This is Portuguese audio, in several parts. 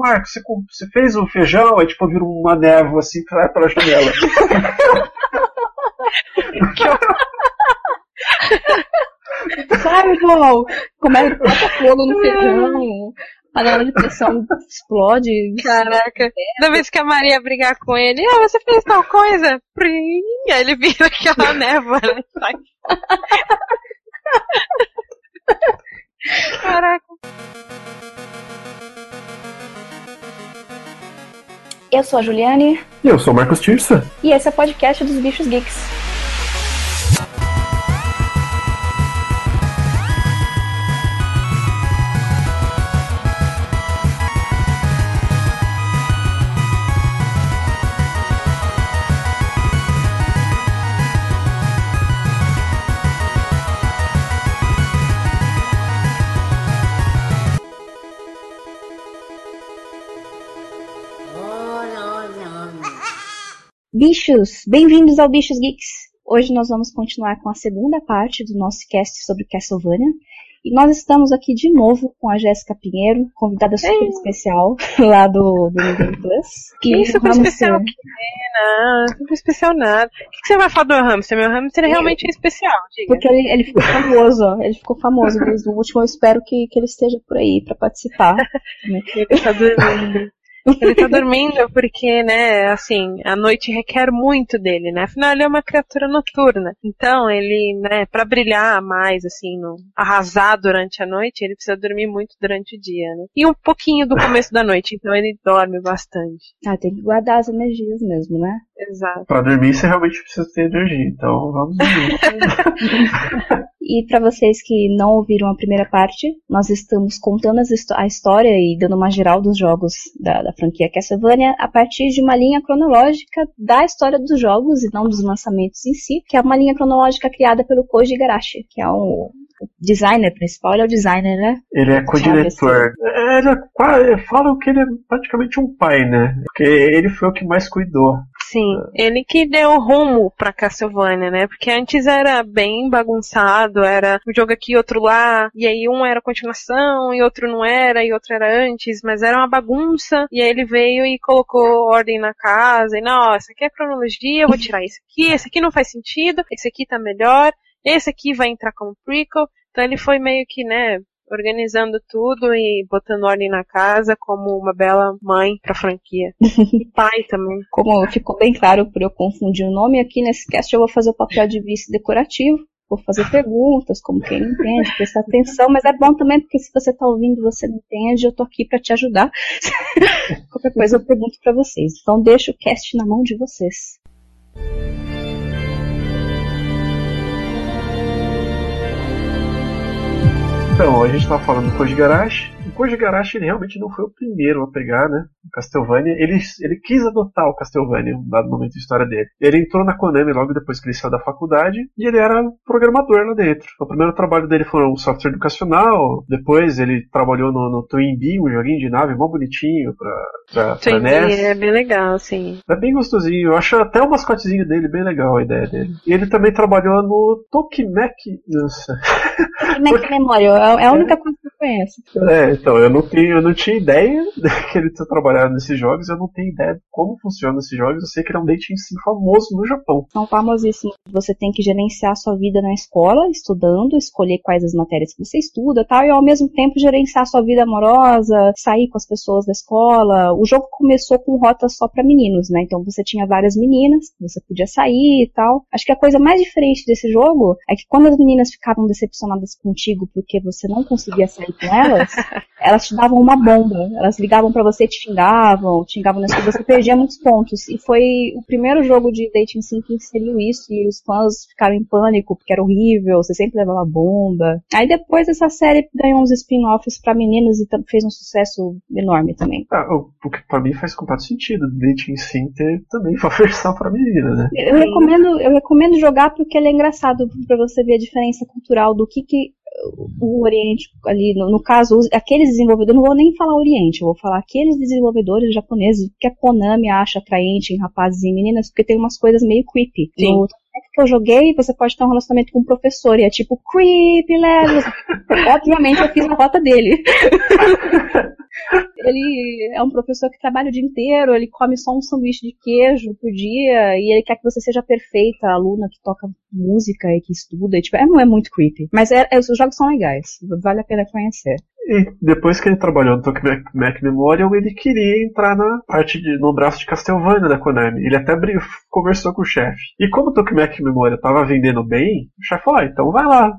Marcos, você, você fez o feijão? Aí tipo, vira uma névoa assim pra, pra janela. Sabe, Val? Como é que bota fogo no feijão? panela de pressão explode. Caraca. Toda vez que a Maria brigar com ele, ah, você fez tal coisa? Prim, aí ele vira aquela névoa, né? Sai. Caraca. Eu sou a Juliane. E eu sou o Marcos Tirsa. E esse é o podcast dos Bichos Geeks. Bichos, bem-vindos ao Bichos Geeks. Hoje nós vamos continuar com a segunda parte do nosso cast sobre Castlevania. E nós estamos aqui de novo com a Jéssica Pinheiro, convidada super Ei. especial lá do, do Nintendo Plus. Que super especial que é, não, super especial nada. O que, que, você vai falar do hamster? Meu hamster é realmente é especial, diga. Porque ele, ele ficou famoso, ele ficou famoso desde o último, eu espero que, que ele esteja por aí para participar. né? Ele tá dormindo. Ele tá dormindo porque, né, assim, a noite requer muito dele, né? Afinal, ele é uma criatura noturna. Então, ele, né, para brilhar mais, assim, no, arrasar durante a noite, ele precisa dormir muito durante o dia, né? E um pouquinho do começo da noite, então ele dorme bastante. Ah, tem que guardar as energias mesmo, né? Exato. Pra dormir, você realmente precisa ter energia, então vamos dormir. E para vocês que não ouviram a primeira parte, nós estamos contando a história e dando uma geral dos jogos da, da, franquia Castlevania a partir de uma linha cronológica da história dos jogos e não dos lançamentos em si, que é uma linha cronológica criada pelo Koji Igarashi, que é um, designer principal, ele é o designer, né? Ele é co-diretor. Ele é, falam que ele é praticamente um pai, né? Porque ele foi o que mais cuidou. Sim, ele que deu rumo pra Castlevania, né? Porque antes era bem bagunçado, era um jogo aqui, outro lá, e aí um era continuação, e outro não era, e outro era antes, mas era uma bagunça, e aí ele veio e colocou ordem na casa, e não, essa aqui é cronologia, eu vou tirar esse aqui, esse aqui não faz sentido, esse aqui tá melhor, esse aqui vai entrar como prequel, então ele foi meio que, né, organizando tudo e botando ordem na casa como uma bela mãe pra franquia. e pai também. Como ficou bem claro por eu confundir o nome, aqui nesse cast eu vou fazer o papel de vice decorativo. Vou fazer perguntas, como quem não entende, prestar atenção, mas é bom também porque se você tá ouvindo você não entende, eu tô aqui para te ajudar. Qualquer coisa eu pergunto para vocês. Então deixa o cast na mão de vocês. Então, a gente estava falando do Koji Garage, Koji Garashi ele realmente não foi o primeiro a pegar, né? O Castlevania. Ele, ele quis adotar o Castlevania em um dado momento da história dele. Ele entrou na Konami logo depois que ele saiu da faculdade e ele era programador lá dentro. O primeiro trabalho dele foi um software educacional. Depois ele trabalhou no, no Twin Bee, um joguinho de nave mó bonitinho pra, pra, Twin pra NES. é bem legal, sim. É bem gostosinho. Eu acho até o mascotezinho dele bem legal a ideia dele. E ele também trabalhou no Tokimek. Nossa. Tokimek Memória. É a única coisa que eu conheço. É, então. Eu não, tenho, eu não tinha ideia que ele tinha trabalhado nesses jogos, eu não tenho ideia de como funcionam esses jogos. Eu sei que ele é um dating sim famoso no Japão. São famosíssimos. Você tem que gerenciar a sua vida na escola, estudando, escolher quais as matérias que você estuda tal, e ao mesmo tempo gerenciar a sua vida amorosa, sair com as pessoas da escola. O jogo começou com rotas só para meninos, né? Então você tinha várias meninas, você podia sair e tal. Acho que a coisa mais diferente desse jogo é que quando as meninas ficavam decepcionadas contigo porque você não conseguia sair com elas, elas te davam uma bomba. Elas ligavam para você te xingavam, te xingavam nas você perdia muitos pontos. E foi o primeiro jogo de dating sim que inseriu isso e os fãs ficaram em pânico porque era horrível, você sempre levava bomba. Aí depois essa série ganhou uns spin-offs para meninas e fez um sucesso enorme também. Ah, o que para mim faz completo sentido, dating sim ter também uma versão para menina, né? Eu recomendo, eu recomendo jogar porque ele é engraçado para você ver a diferença cultural do que que o Oriente ali, no, no, caso, aqueles desenvolvedores, não vou nem falar Oriente, eu vou falar aqueles desenvolvedores japoneses que a Konami acha atraente em rapazes e meninas, porque tem umas coisas meio creepy. Sim. No que eu joguei, você pode ter um relacionamento com um professor. E é tipo, creepy levels. Obviamente eu fiz a rota dele. ele é um professor que trabalha o dia inteiro, ele come só um sanduíche de queijo por dia, e ele quer que você seja perfeita, aluna que toca música e que estuda. E, tipo, é, não é muito creepy. Mas é, é, os jogos são legais. Vale a pena conhecer. E depois que ele trabalhou no Tokyo Mac Memorial, ele queria entrar na parte de, no braço de Castlevania da Konami. Ele até conversou com o chefe. E como o Tokyo Mac Memorial estava vendendo bem, o chefe falou: ah, então vai lá,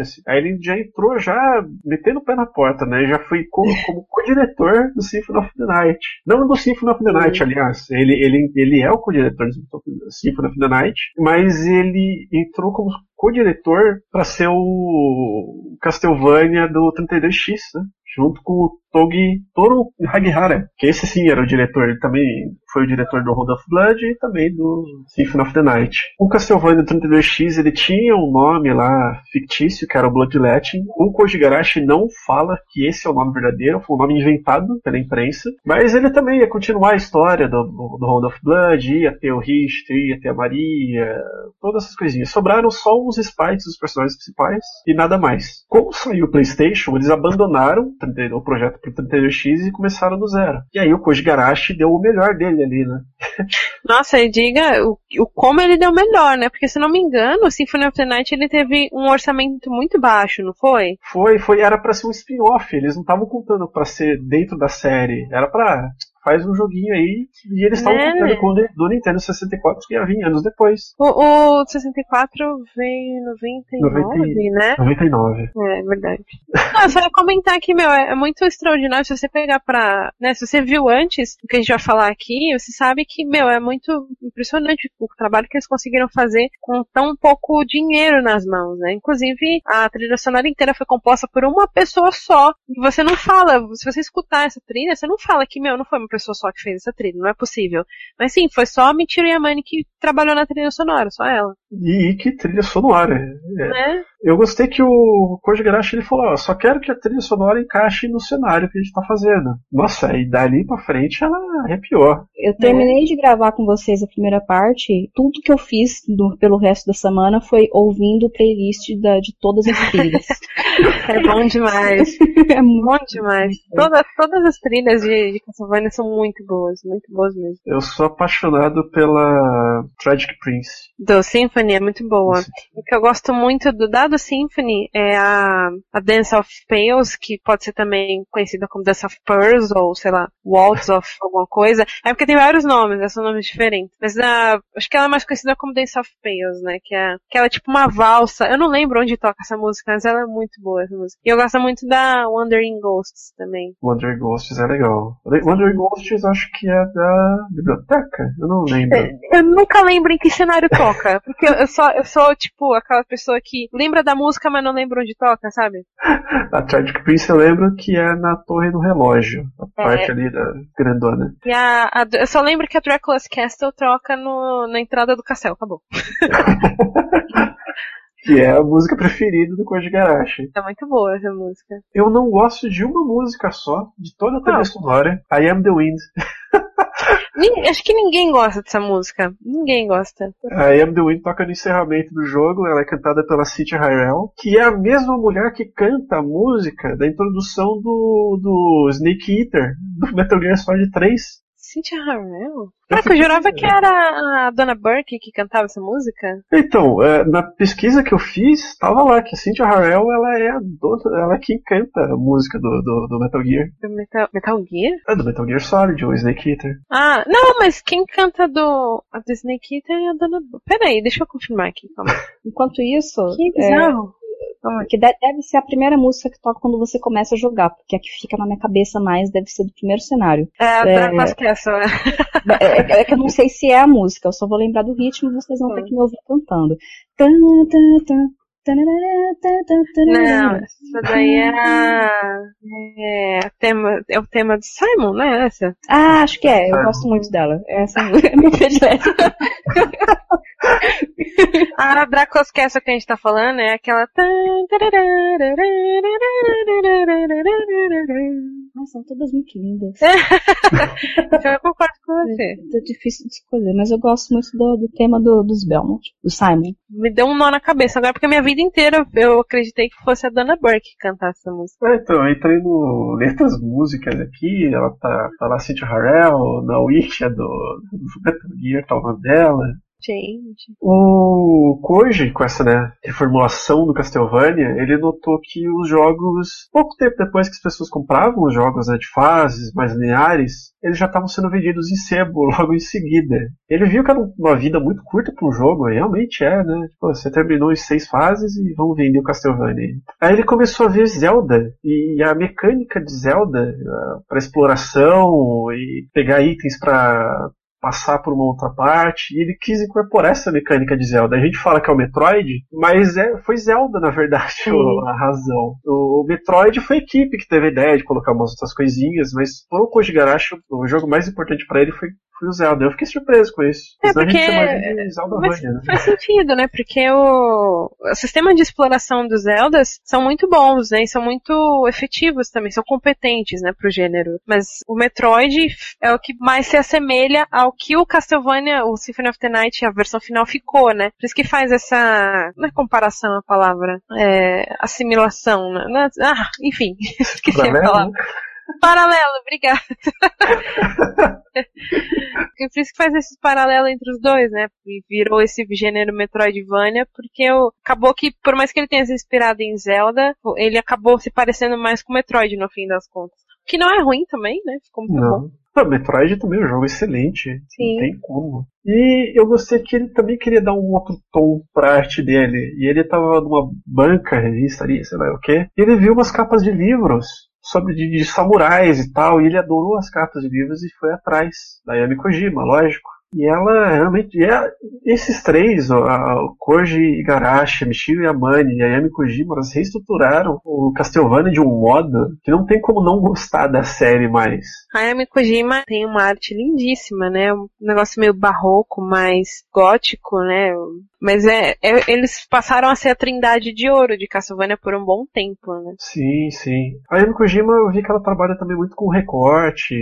assim. Aí ele já entrou já metendo o pé na porta, né? Já foi como, como co-diretor do Symphony of the Night. Não do Symphony of the Night, aliás. Ele, ele, ele é o co-diretor do Symphony of the Night, mas ele entrou como co-diretor para ser o Castlevania do 32X, né? Junto com o Togi Toru Hagihara, que esse sim era o diretor, ele também foi o diretor do Road of Blood e também do Symphony of the Night. O Castlevania 32X ele tinha um nome lá fictício, que era o Bloodletting. O Koji Garashi não fala que esse é o nome verdadeiro, foi um nome inventado pela imprensa, mas ele também ia continuar a história do, do of Blood, ia ter o Richter, ia ter a Maria, todas essas coisinhas. Sobraram só os sprites dos personagens principais e nada mais. Como saiu o PlayStation, eles abandonaram o projeto pro 32X e começaram do zero. E aí o Koji Garashi deu o melhor dele ali, né? Nossa, e diga o, o como ele deu melhor, né? Porque se não me engano, o Symphony of the Night ele teve um orçamento muito baixo, não foi? Foi, foi, era para ser um spin-off, eles não estavam contando para ser dentro da série, era para faz um joguinho aí e eles estavam né? com o do Nintendo 64 que ia vir anos depois. O, o 64 veio em 99, 90, né? 99. É, é verdade. Não, só ia comentar aqui, meu, é, é muito extraordinário se você pegar pra. Né, se você viu antes o que a gente vai falar aqui, você sabe que, meu, é muito impressionante o trabalho que eles conseguiram fazer com tão pouco dinheiro nas mãos, né? Inclusive, a trilha sonora inteira foi composta por uma pessoa só. E você não fala, se você escutar essa trilha, você não fala que, meu, não foi uma pessoa só que fez essa trilha, não é possível. Mas sim, foi só a Michiru Yamane que trabalhou na trilha sonora, só ela. E, que trilha sonora. É. Né? Eu gostei que o Koji Garashi ele falou, ó, só quero que a trilha sonora encaixe no cenário que a gente tá fazendo. Nossa, e dali pra frente ela arrepiou. Eu terminei é. de gravar com vocês a primeira parte, tudo que eu fiz do, pelo resto da semana foi ouvindo o playlist da, de todas as trilhas. é bom demais. é bom demais. Todas, todas as trilhas de, de Castlevania são muito boas, muito boas mesmo. Eu sou apaixonado pela Tragic Prince. Do Symphony é muito boa. O que eu gosto muito do Dado Symphony é a, a Dance of Pails, que pode ser também conhecida como Dance of Pearls, ou sei lá, Waltz of alguma coisa. É porque tem vários nomes, né, são nomes diferentes. Mas a, acho que ela é mais conhecida como Dance of Pails, né? Que é, que ela é tipo uma valsa. Eu não lembro onde toca essa música, mas ela é muito boa essa música. E eu gosto muito da Wandering Ghosts também. Wandering Ghosts é legal. Wandering Ghosts acho que é da biblioteca? Eu não lembro. Eu, eu nunca lembro em que cenário toca. Porque eu só, eu sou, tipo, aquela pessoa que lembra da música, mas não lembra onde toca, sabe? a Tragic Prince eu lembro que é na Torre do Relógio. A é. parte ali da grandona. E a, a, eu só lembro que a Dracula's Castle troca no, na entrada do castelo. Acabou. que é a música preferida do Koji Garashi. É muito boa essa música. Eu não gosto de uma música só, de toda a trilha sonora. I Am The Wind. Acho que ninguém gosta dessa música. Ninguém gosta. A Am The Wind toca no encerramento do jogo. Ela é cantada pela Cynthia Hyrel, que é a mesma mulher que canta a música da introdução do, do Snake Eater, do Metal Gear Solid 3. Cynthia Harrell? Caraca, eu jurava que era a Donna Burke que cantava essa música. Então, é, na pesquisa que eu fiz, tava lá que a Cynthia Harrell, ela é a dona, ela é quem canta a música do, do, do Metal Gear. Do Metal, Metal Gear? É, do Metal Gear Solid, o Snake Eater. Ah, não, mas quem canta do, a do Snake Eater é a Donna Burke. Peraí, deixa eu confirmar aqui, calma. Enquanto isso... Que bizarro. É... Que deve ser a primeira música que toca quando você começa a jogar, porque a que fica na minha cabeça mais deve ser do primeiro cenário. É, a é, Castle, né? é, é, é que eu não sei se é a música, eu só vou lembrar do ritmo e vocês vão ter que me ouvir cantando. Não, essa daí é, a, é, tema, é o tema de Simon, né? Essa? Ah, acho que é. Eu gosto muito dela. Essa é minha predileta. a Dracos Castle que a gente tá falando é aquela. Mas são todas muito lindas. eu concordo com você. É, é, difícil de escolher, mas eu gosto muito do, do tema do, dos Belmont, do Simon. Me deu um nó na cabeça agora, porque a minha vida inteira eu acreditei que fosse a Dana Burke cantasse essa música. É, então, eu entrei no Letras Músicas aqui, ela tá, tá lá Cynthia Harrell, na Wiki, do, do Metal Gear, tá dela. O Koji, com essa né, reformulação do Castlevania, ele notou que os jogos, pouco tempo depois que as pessoas compravam os jogos né, de fases mais lineares, eles já estavam sendo vendidos em sebo logo em seguida. Ele viu que era uma vida muito curta para um jogo, realmente é, né? Tipo, você terminou em seis fases e vão vender o Castlevania. Aí ele começou a ver Zelda e a mecânica de Zelda ah, para exploração e pegar itens para passar por uma outra parte, e ele quis incorporar essa mecânica de Zelda. A gente fala que é o Metroid, mas é, foi Zelda, na verdade, a razão. O, o, Metroid foi a equipe que teve a ideia de colocar umas outras coisinhas, mas por o Koji Garashi, o jogo mais importante para ele foi foi o Zelda. Eu fiquei surpreso com isso. É, porque. Zelda Mas né? Faz sentido, né? Porque o... o sistema de exploração dos Zeldas são muito bons, né? E são muito efetivos também, são competentes, né, pro gênero. Mas o Metroid é o que mais se assemelha ao que o Castlevania, o Symphony of the Night, a versão final ficou, né? Por isso que faz essa. Não é comparação a palavra. É. assimilação, né? Ah, enfim. Esqueci a palavra. Paralelo, obrigada. por isso que faz esse paralelo entre os dois, né? E virou esse gênero Metroidvania, porque eu, acabou que, por mais que ele tenha se inspirado em Zelda, ele acabou se parecendo mais com Metroid no fim das contas. Que não é ruim também, né? Ficou muito não. bom. O Metroid também é um jogo excelente. Sim. Não tem como. E eu gostei que ele também queria dar um outro tom pra arte dele. E ele tava numa banca, revista ali, sei lá o quê. E ele viu umas capas de livros sobre de, de, samurais e tal, e ele adorou as cartas de livros e foi atrás da Yami Kojima, lógico. E ela realmente. E é, esses três, o Koji Igarashi, Michio Yamane e a Yami Kojima, elas reestruturaram o Castlevania de um modo que não tem como não gostar da série mais. A Yami Kojima tem uma arte lindíssima, né? Um negócio meio barroco, mais gótico, né? Mas é, é, eles passaram a ser a trindade de ouro de Castlevania por um bom tempo, né? Sim, sim. A Yami Kojima, eu vi que ela trabalha também muito com recorte,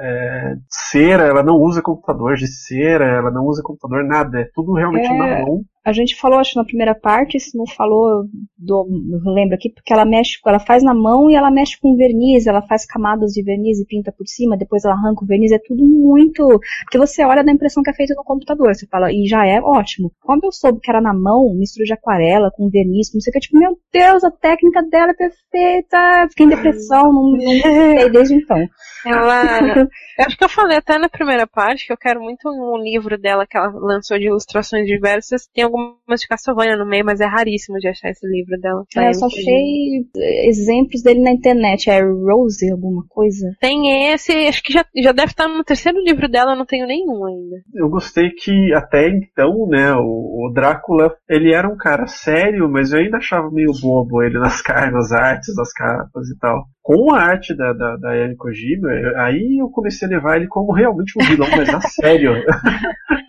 é, cera, ela não usa computador de cera, ela não usa computador, nada, é tudo realmente é... na mão. A gente falou, acho, na primeira parte, se não falou, do, eu lembro aqui, porque ela mexe, ela faz na mão e ela mexe com verniz, ela faz camadas de verniz e pinta por cima, depois ela arranca o verniz, é tudo muito. Porque você olha da impressão que é feita no computador, você fala, e já é ótimo. Quando eu soube que era na mão, mistura de aquarela com verniz, não sei o que, tipo, meu Deus, a técnica dela é perfeita, fiquei em depressão, não, não sei desde então. Ela. Eu acho que eu falei até na primeira parte que eu quero muito um livro dela que ela lançou de ilustrações diversas. Tem algumas de Castlevania no meio, mas é raríssimo de achar esse livro dela. É, eu só achei exemplos dele na internet. É Rose, alguma coisa? Tem esse, acho que já, já deve estar no terceiro livro dela, eu não tenho nenhum ainda. Eu gostei que até então, né, o, o Drácula, ele era um cara sério, mas eu ainda achava meio bobo ele nas, nas artes, nas capas e tal com a arte da, da, da Yami Kojima, aí eu comecei a levar ele como realmente um vilão, mas a sério.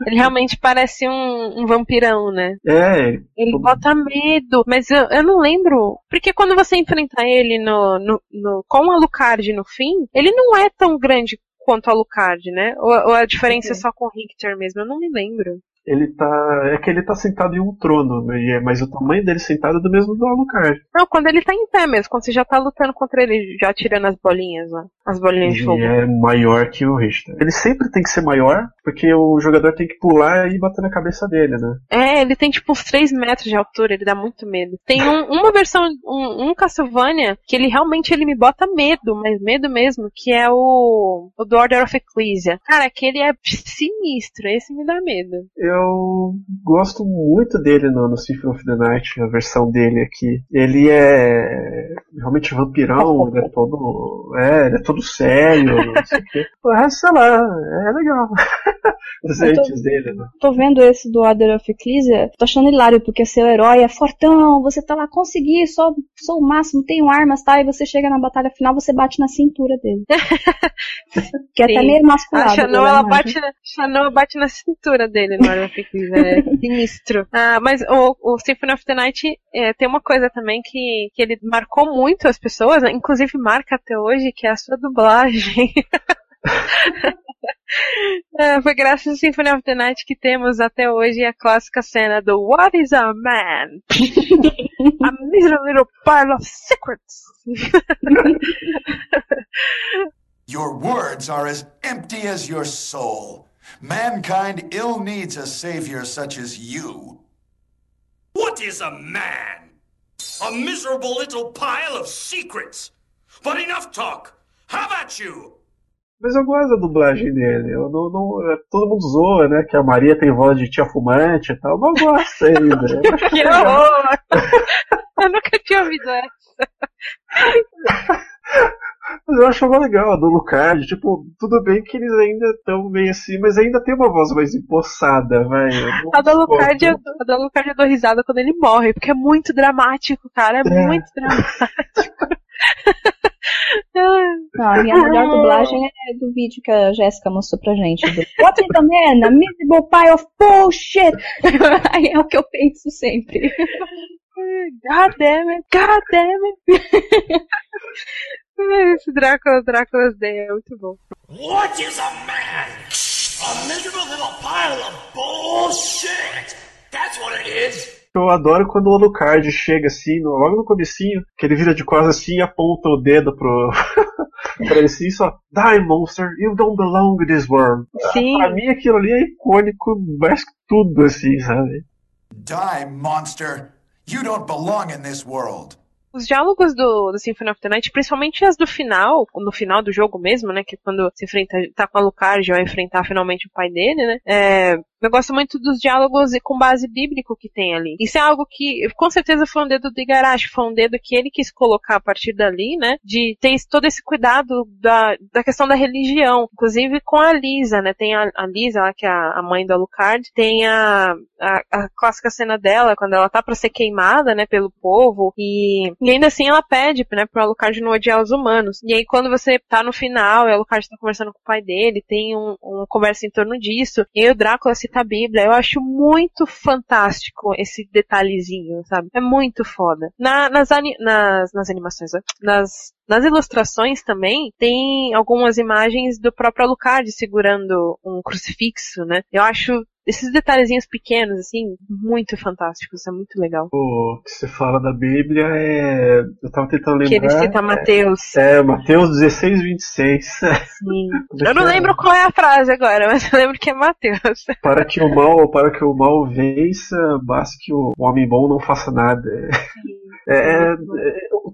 Ele realmente parece um, um vampirão, né? É. Ele bota medo, mas eu, eu não lembro. Porque quando você enfrenta ele no, no, no, com o Alucard no fim, ele não é tão grande quanto o Alucard, né? Ou, ou a diferença é. é só com o Richter mesmo? Eu não me lembro ele tá. É que ele tá sentado em um trono, né? mas o tamanho dele sentado é do mesmo do Alucard. Não, quando ele tá em pé mesmo, quando você já tá lutando contra ele, já tirando as bolinhas lá. As bolinhas ele de fogo. é maior que o Richter. Ele sempre tem que ser maior, porque o jogador tem que pular e bater na cabeça dele, né? É, ele tem tipo uns 3 metros de altura, ele dá muito medo. Tem um, uma versão, um, um Castlevania, que ele realmente ele me bota medo, mas medo mesmo, que é o, o do Order of Ecclesia. Cara, aquele é sinistro, esse me dá medo. Eu eu gosto muito dele no, no Symphony of the Night, a versão dele aqui. Ele é realmente vampirão, ele é todo. É, ele é todo sério, não sei o quê. Mas, sei lá, é legal. Os entes dele, né? Tô vendo esse do Order of Ecclesia, tô achando hilário, porque seu herói é fortão, você tá lá, consegui, sou, sou o máximo, tenho armas, tá? E você chega na batalha final, você bate na cintura dele. que é até meio masculado. A Chanel, ela bate, na, Chanel bate na cintura dele no hora que é sinistro. Ah, mas o, o Symphony of the Night é, tem uma coisa também que, que ele marcou muito as pessoas, né? inclusive marca até hoje, que é a sua dublagem. é, foi graças ao Symphony of the Night que temos até hoje a clássica cena do What is a man? a miserable little pile of secrets. your words are as empty as your soul. Mankind ill needs a savior such as you. What is a man? A miserable little pile of secrets. But enough talk. How about you? Mas eu gosto da dublagem dele. Eu não, não, é, todo mundo zoa, né? Que a Maria tem voz de tia fumante e tal, mas eu gosto ainda. Eu que horror! eu nunca tinha ouvido essa. Mas eu acho legal a do Lucard, tipo, tudo bem que eles ainda estão meio assim, mas ainda tem uma voz mais empossada, vai. A do Lucard, a do Lucard eu dou risada quando ele morre, porque é muito dramático, cara, é, é. muito dramático. Não, a minha melhor dublagem é do vídeo que a Jéssica mostrou pra gente. Do What is the man? A miserable pile of bullshit! Aí é o que eu penso sempre. God damn it, God damn it. Esse Drácula, Drácula's Day é muito bom. What is a man? A miserable little pile of bullshit! That's what it is! Eu adoro quando o Alucard chega assim, no, logo no comecinho, que ele vira de costas assim e aponta o dedo pro. pra ele assim, só. Die, monster, you don't belong in this world. Sim. Pra mim aquilo ali é icônico, mais que tudo, assim, sabe? Die, monster, you don't belong in this world. Os diálogos do, do Symphony of the Night, principalmente as do final, no final do jogo mesmo, né? Que é quando se enfrenta, tá com a Alucard vai enfrentar finalmente o pai dele, né? É, eu gosto muito dos diálogos com base bíblico que tem ali. Isso é algo que, com certeza, foi um dedo do Igarashi, foi um dedo que ele quis colocar a partir dali, né? De ter todo esse cuidado da, da questão da religião. Inclusive com a Lisa, né? Tem a, a Lisa, lá, que é a, mãe do Alucard, tem a, a, a, clássica cena dela, quando ela tá pra ser queimada, né, pelo povo, e, e ainda assim ela pede, né, pro Alucard não odiar os humanos. E aí quando você tá no final, e o Alucard tá conversando com o pai dele, tem um, um conversa em torno disso, e aí o Drácula se a Bíblia. Eu acho muito fantástico esse detalhezinho, sabe? É muito foda. Na, nas, nas, nas animações, nas, nas ilustrações também tem algumas imagens do próprio Alucard segurando um crucifixo, né? Eu acho esses detalhezinhos pequenos, assim, muito fantásticos, é muito legal. O que você fala da Bíblia é. Eu tava tentando lembrar. Que ele cita Mateus. É, é Mateus 16, 26. Sim. eu não lembro qual é a frase agora, mas eu lembro que é Mateus. Para que o mal, para que o mal vença, basta que o homem bom não faça nada. É, é, é,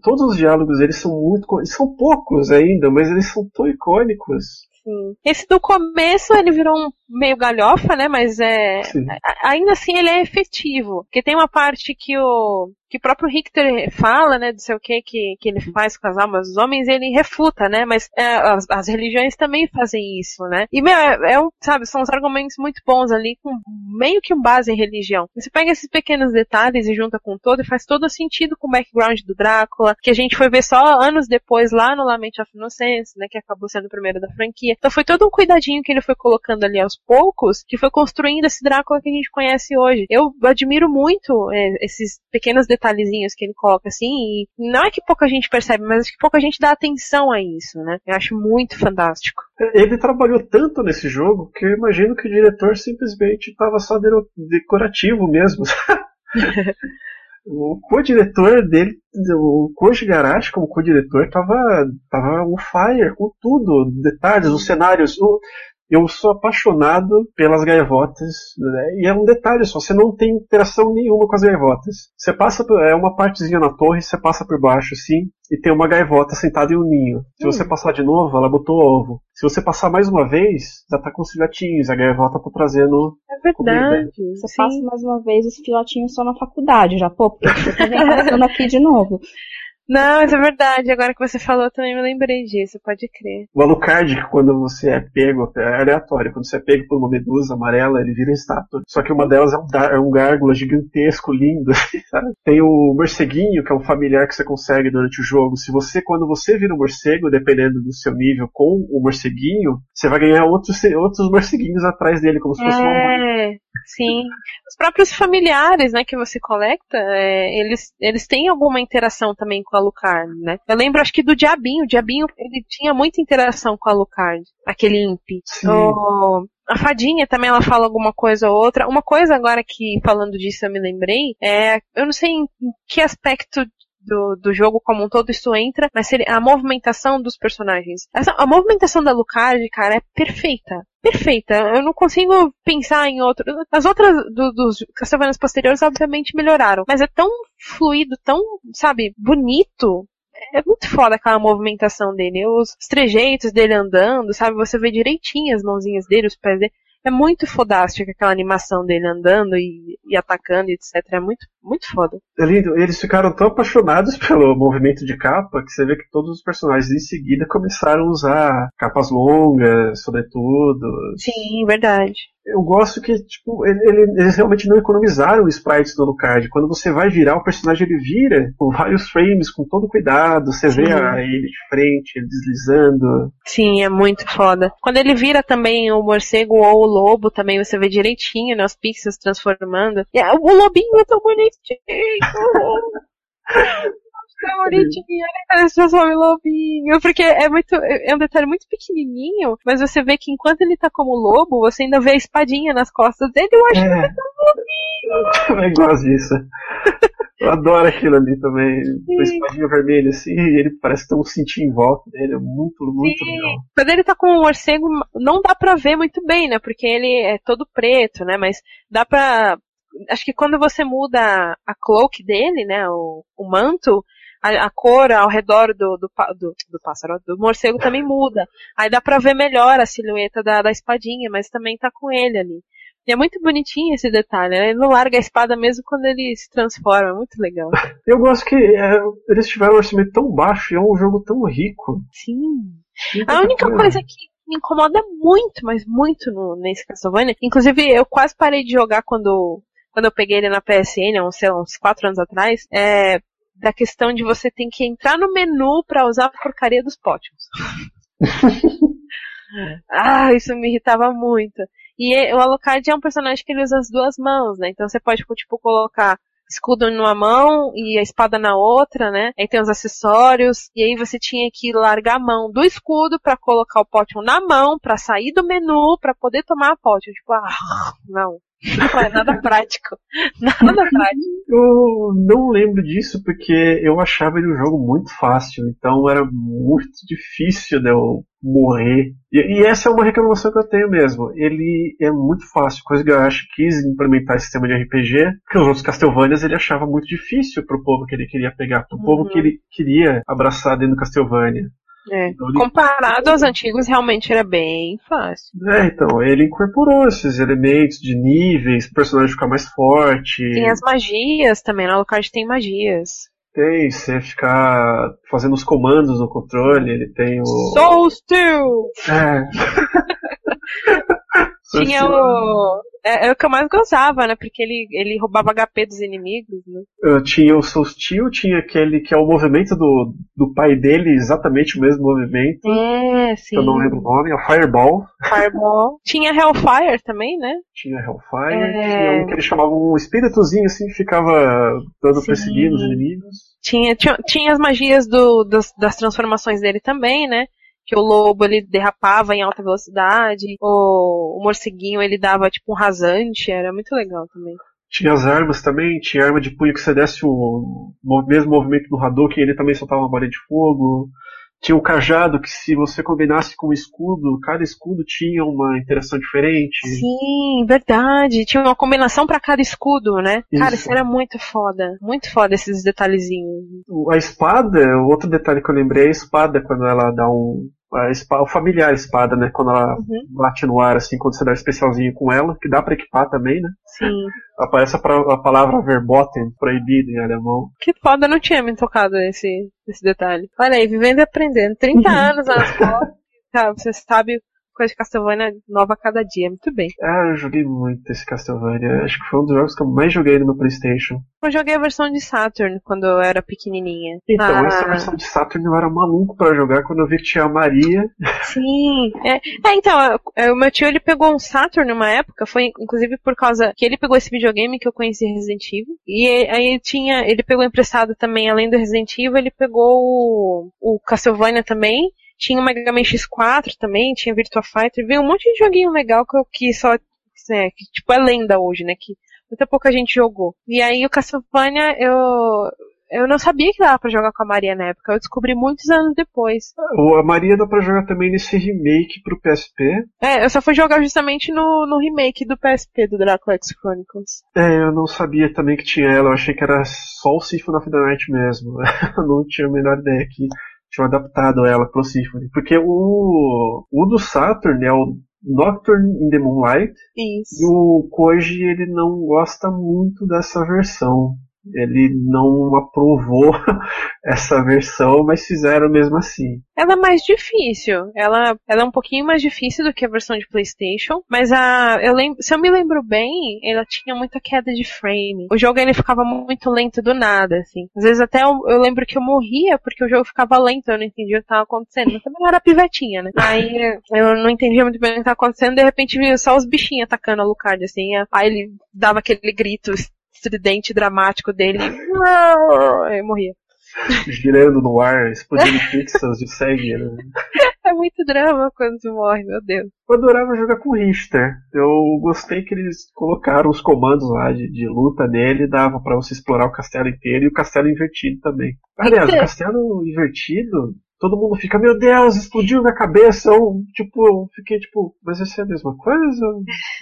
todos os diálogos eles são muito. Eles são poucos ainda, mas eles são tão icônicos. Sim. Esse do começo ele virou um meio galhofa, né? Mas é. Ainda assim ele é efetivo. Porque tem uma parte que o que o próprio Richter fala, né, do sei o que que, ele faz com as almas dos homens, ele refuta, né, mas é, as, as, religiões também fazem isso, né, e, meu, é, é sabe, são uns argumentos muito bons ali, com meio que um base em religião. Você pega esses pequenos detalhes e junta com todo, e faz todo sentido com o background do Drácula, que a gente foi ver só anos depois, lá no Lament of Innocence, né, que acabou sendo o primeiro da franquia. Então foi todo um cuidadinho que ele foi colocando ali aos poucos, que foi construindo esse Drácula que a gente conhece hoje. Eu admiro muito é, esses pequenos detalhes detalhezinhos que ele coloca assim, e não é que pouca gente percebe, mas acho que pouca gente dá atenção a isso, né? Eu acho muito fantástico. Ele trabalhou tanto nesse jogo que eu imagino que o diretor simplesmente estava só decorativo mesmo. o co-diretor dele, o Koji Garashi como co-diretor tava, tava on fire com tudo, detalhes, os cenários, o, eu sou apaixonado pelas gaivotas, né? e é um detalhe só, você não tem interação nenhuma com as gaivotas. Você passa por, é uma partezinha na torre, você passa por baixo assim, e tem uma gaivota sentada em um ninho. Se hum. você passar de novo, ela botou ovo. Se você passar mais uma vez, já tá com os filhotinhos, a gaivota tá trazendo. É verdade. Comida. Você Sim. passa mais uma vez, os filhotinhos são na faculdade já, pô, porque você tá passando aqui de novo. Não, mas é verdade. Agora que você falou, eu também me lembrei disso. Pode crer. O Alucard, quando você é pego, é aleatório. Quando você é pego por uma medusa amarela, ele vira estátua. Só que uma delas é um, é um gárgula gigantesco, lindo. Sabe? Tem o morceguinho, que é um familiar que você consegue durante o jogo. Se você, quando você vira um morcego, dependendo do seu nível com o morceguinho, você vai ganhar outros, outros morceguinhos atrás dele, como se fosse é, uma mãe. Sim. Os próprios familiares, né, que você coleta, é, eles, eles têm alguma interação também com a Alucard, né? Eu lembro, acho que do Diabinho. O Diabinho, ele tinha muita interação com a Alucard. Aquele imp. O, a fadinha também ela fala alguma coisa ou outra. Uma coisa agora que falando disso eu me lembrei é, eu não sei em que aspecto do, do jogo como um todo isso entra, mas seria a movimentação dos personagens. Essa, a movimentação da Lucard, cara, é perfeita. Perfeita. Eu não consigo pensar em outro. As outras do, dos Castlevanias posteriores, obviamente, melhoraram. Mas é tão fluido, tão, sabe, bonito é muito foda aquela movimentação dele. Os, os trejeitos dele andando, sabe? Você vê direitinho as mãozinhas dele, os pés dele. É muito fodástica aquela animação dele andando e, e atacando, etc. É muito, muito foda. É lindo. Eles ficaram tão apaixonados pelo movimento de capa que você vê que todos os personagens em seguida começaram a usar capas longas, sobretudo. Sim, verdade eu gosto que, tipo, ele, ele, eles realmente não economizaram sprites do Alucard. Quando você vai virar, o personagem ele vira com vários frames, com todo cuidado. Você Sim. vê a, ele de frente, ele deslizando. Sim, é muito foda. Quando ele vira também o morcego ou o lobo, também você vê direitinho, né, os pixels transformando. E, o lobinho é tão bonitinho. bonitinho, ele parece transforma em lobinho. Porque é muito. É um detalhe muito pequenininho, mas você vê que enquanto ele tá como lobo, você ainda vê a espadinha nas costas dele. Eu acho é. que ele tão lobinho. Eu também gosto disso. Eu adoro aquilo ali também. Com a espadinha vermelha, assim, ele parece ter um cintinho em volta dele. É muito, muito Sim. legal. Quando ele tá com o morcego, não dá pra ver muito bem, né? Porque ele é todo preto, né? Mas dá pra. Acho que quando você muda a cloak dele, né? O, o manto, a, a cor ao redor do, do, do, do, pássaro, do morcego também muda. Aí dá pra ver melhor a silhueta da, da espadinha, mas também tá com ele ali. E é muito bonitinho esse detalhe, né? Ele não larga a espada mesmo quando ele se transforma, é muito legal. Eu gosto que é, eles tiveram um orçamento tão baixo e é um jogo tão rico. Sim. a única coisa que me incomoda muito, mas muito no, nesse Castlevania, inclusive eu quase parei de jogar quando quando eu peguei ele na PSN, uns, sei lá, uns 4 anos atrás, é, da questão de você ter que entrar no menu para usar a porcaria dos pótimos. ah, isso me irritava muito. E o Alucard é um personagem que ele usa as duas mãos, né? Então você pode, tipo, colocar escudo numa mão e a espada na outra, né? Aí tem os acessórios e aí você tinha que largar a mão do escudo para colocar o potion na mão, para sair do menu, para poder tomar a potion. Tipo, ah, não. Não é nada prático. Nada prático. Eu não lembro disso porque eu achava ele um jogo muito fácil, então era muito difícil de eu morrer. E, e, essa é uma reclamação que eu tenho mesmo. Ele é muito fácil, coisa que eu acho que quis implementar esse sistema de RPG, que os outros Castlevanias ele achava muito difícil pro povo que ele queria pegar, pro uhum. povo que ele queria abraçar dentro do Castlevania. É. Então, Comparado aos antigos, realmente era bem fácil. É, então, ele incorporou esses elementos de níveis, o personagem ficar mais forte. Tem as magias também, no Alucard tem magias. Tem, você ficar fazendo os comandos no controle, ele tem o. Soul Still! É. Tinha o. É, é, o que eu mais gostava, né? Porque ele, ele roubava HP dos inimigos, né? Eu tinha o Solstio, tinha aquele que é o movimento do, do pai dele, exatamente o mesmo movimento. É, sim. Eu não lembro o nome, é o Fireball. Fireball. tinha Hellfire também, né? Tinha Hellfire, é... tinha um que eles chamavam um espíritozinho assim que ficava dando perseguindo os inimigos. Tinha, tinha, tinha as magias do, das, das transformações dele também, né? Que o lobo ele derrapava em alta velocidade, o, o morceguinho ele dava tipo um rasante, era muito legal também. Tinha as armas também, tinha arma de punho que você desse o, mesmo movimento do Hadouken, ele também soltava uma bola de fogo. Tinha o cajado que se você combinasse com o escudo, cada escudo tinha uma interação diferente. Sim, verdade. Tinha uma combinação para cada escudo, né? Isso. Cara, isso era muito foda. Muito foda esses detalhezinhos. A espada, o outro detalhe que eu lembrei é a espada quando ela dá um a espada, o familiar espada, né? Quando ela Uhum. bate no ar, assim, quando você dá especialzinho com ela, que dá pra equipar também, né? Sim. Aparece a, a palavra verboten, proibido em alemão. Que foda, não tinha me tocado nesse, nesse detalhe. Olha aí, vivendo e aprendendo. 30 anos na escola, tá, você sabe coisa de Castlevania nova a cada dia. Muito bem. Ah, eu joguei muito esse Castlevania. Acho que foi um dos jogos que eu mais joguei no meu Playstation. Eu joguei a versão de Saturn quando eu era pequenininha. Então, Ah, essa versão de Saturn eu era maluco pra jogar quando eu vi que tinha a Maria. Sim. É, é, então, é, o meu tio ele pegou um Saturn numa época, foi inclusive por causa que ele pegou esse videogame que eu conheci Resident Evil. E ele- aí tinha, ele pegou emprestado também, além do Resident Evil, ele pegou o, o Castlevania também. Tinha o Mega Man X4 também, tinha Virtua Fighter, veio um monte de joguinho legal que só, é, que tipo é lenda hoje, né, que muita pouca gente jogou. E aí o Castlevania, eu, eu não sabia que dava pra jogar com a Maria na época, eu descobri muitos anos depois. A Maria dá pra jogar também nesse remake pro PSP. É, eu só fui jogar justamente no, no remake do PSP do Dracula X Chronicles. É, eu não sabia também que tinha ela, eu achei que era só o Symphony of the Night mesmo. eu não tinha a menor ideia que tinham adaptado ela pro Symphony. Porque o, o do Saturn é o Nocturne in the Moonlight, e Isso. o Koji ele não gosta muito dessa versão. Ele não aprovou essa versão, mas fizeram mesmo assim. Ela é mais difícil. Ela, ela é um pouquinho mais difícil do que a versão de PlayStation, mas a, eu lembro, se eu me lembro bem, ela tinha muita queda de frame. O jogo ele ficava muito lento do nada, assim. Às vezes até eu, eu lembro que eu morria porque o jogo ficava lento, eu não entendia o que estava acontecendo. Mas também eu era pivetinha, né? Aí eu não entendia muito bem o que estava acontecendo, de repente vinha só os bichinhos atacando a Lucard, assim. Aí ele dava aquele grito estridente dramático dele. Eu morria. Girando no ar, explodindo pixels de sangue. Né? É muito drama quando você morre, meu Deus. Eu adorava jogar com o Richter. Eu gostei que eles colocaram os comandos lá de, de luta nele, dava pra você explorar o castelo inteiro e o castelo invertido também. Aliás, o castelo invertido, todo mundo fica, meu Deus, explodiu minha cabeça. Eu, tipo, eu fiquei tipo, mas isso é a mesma coisa?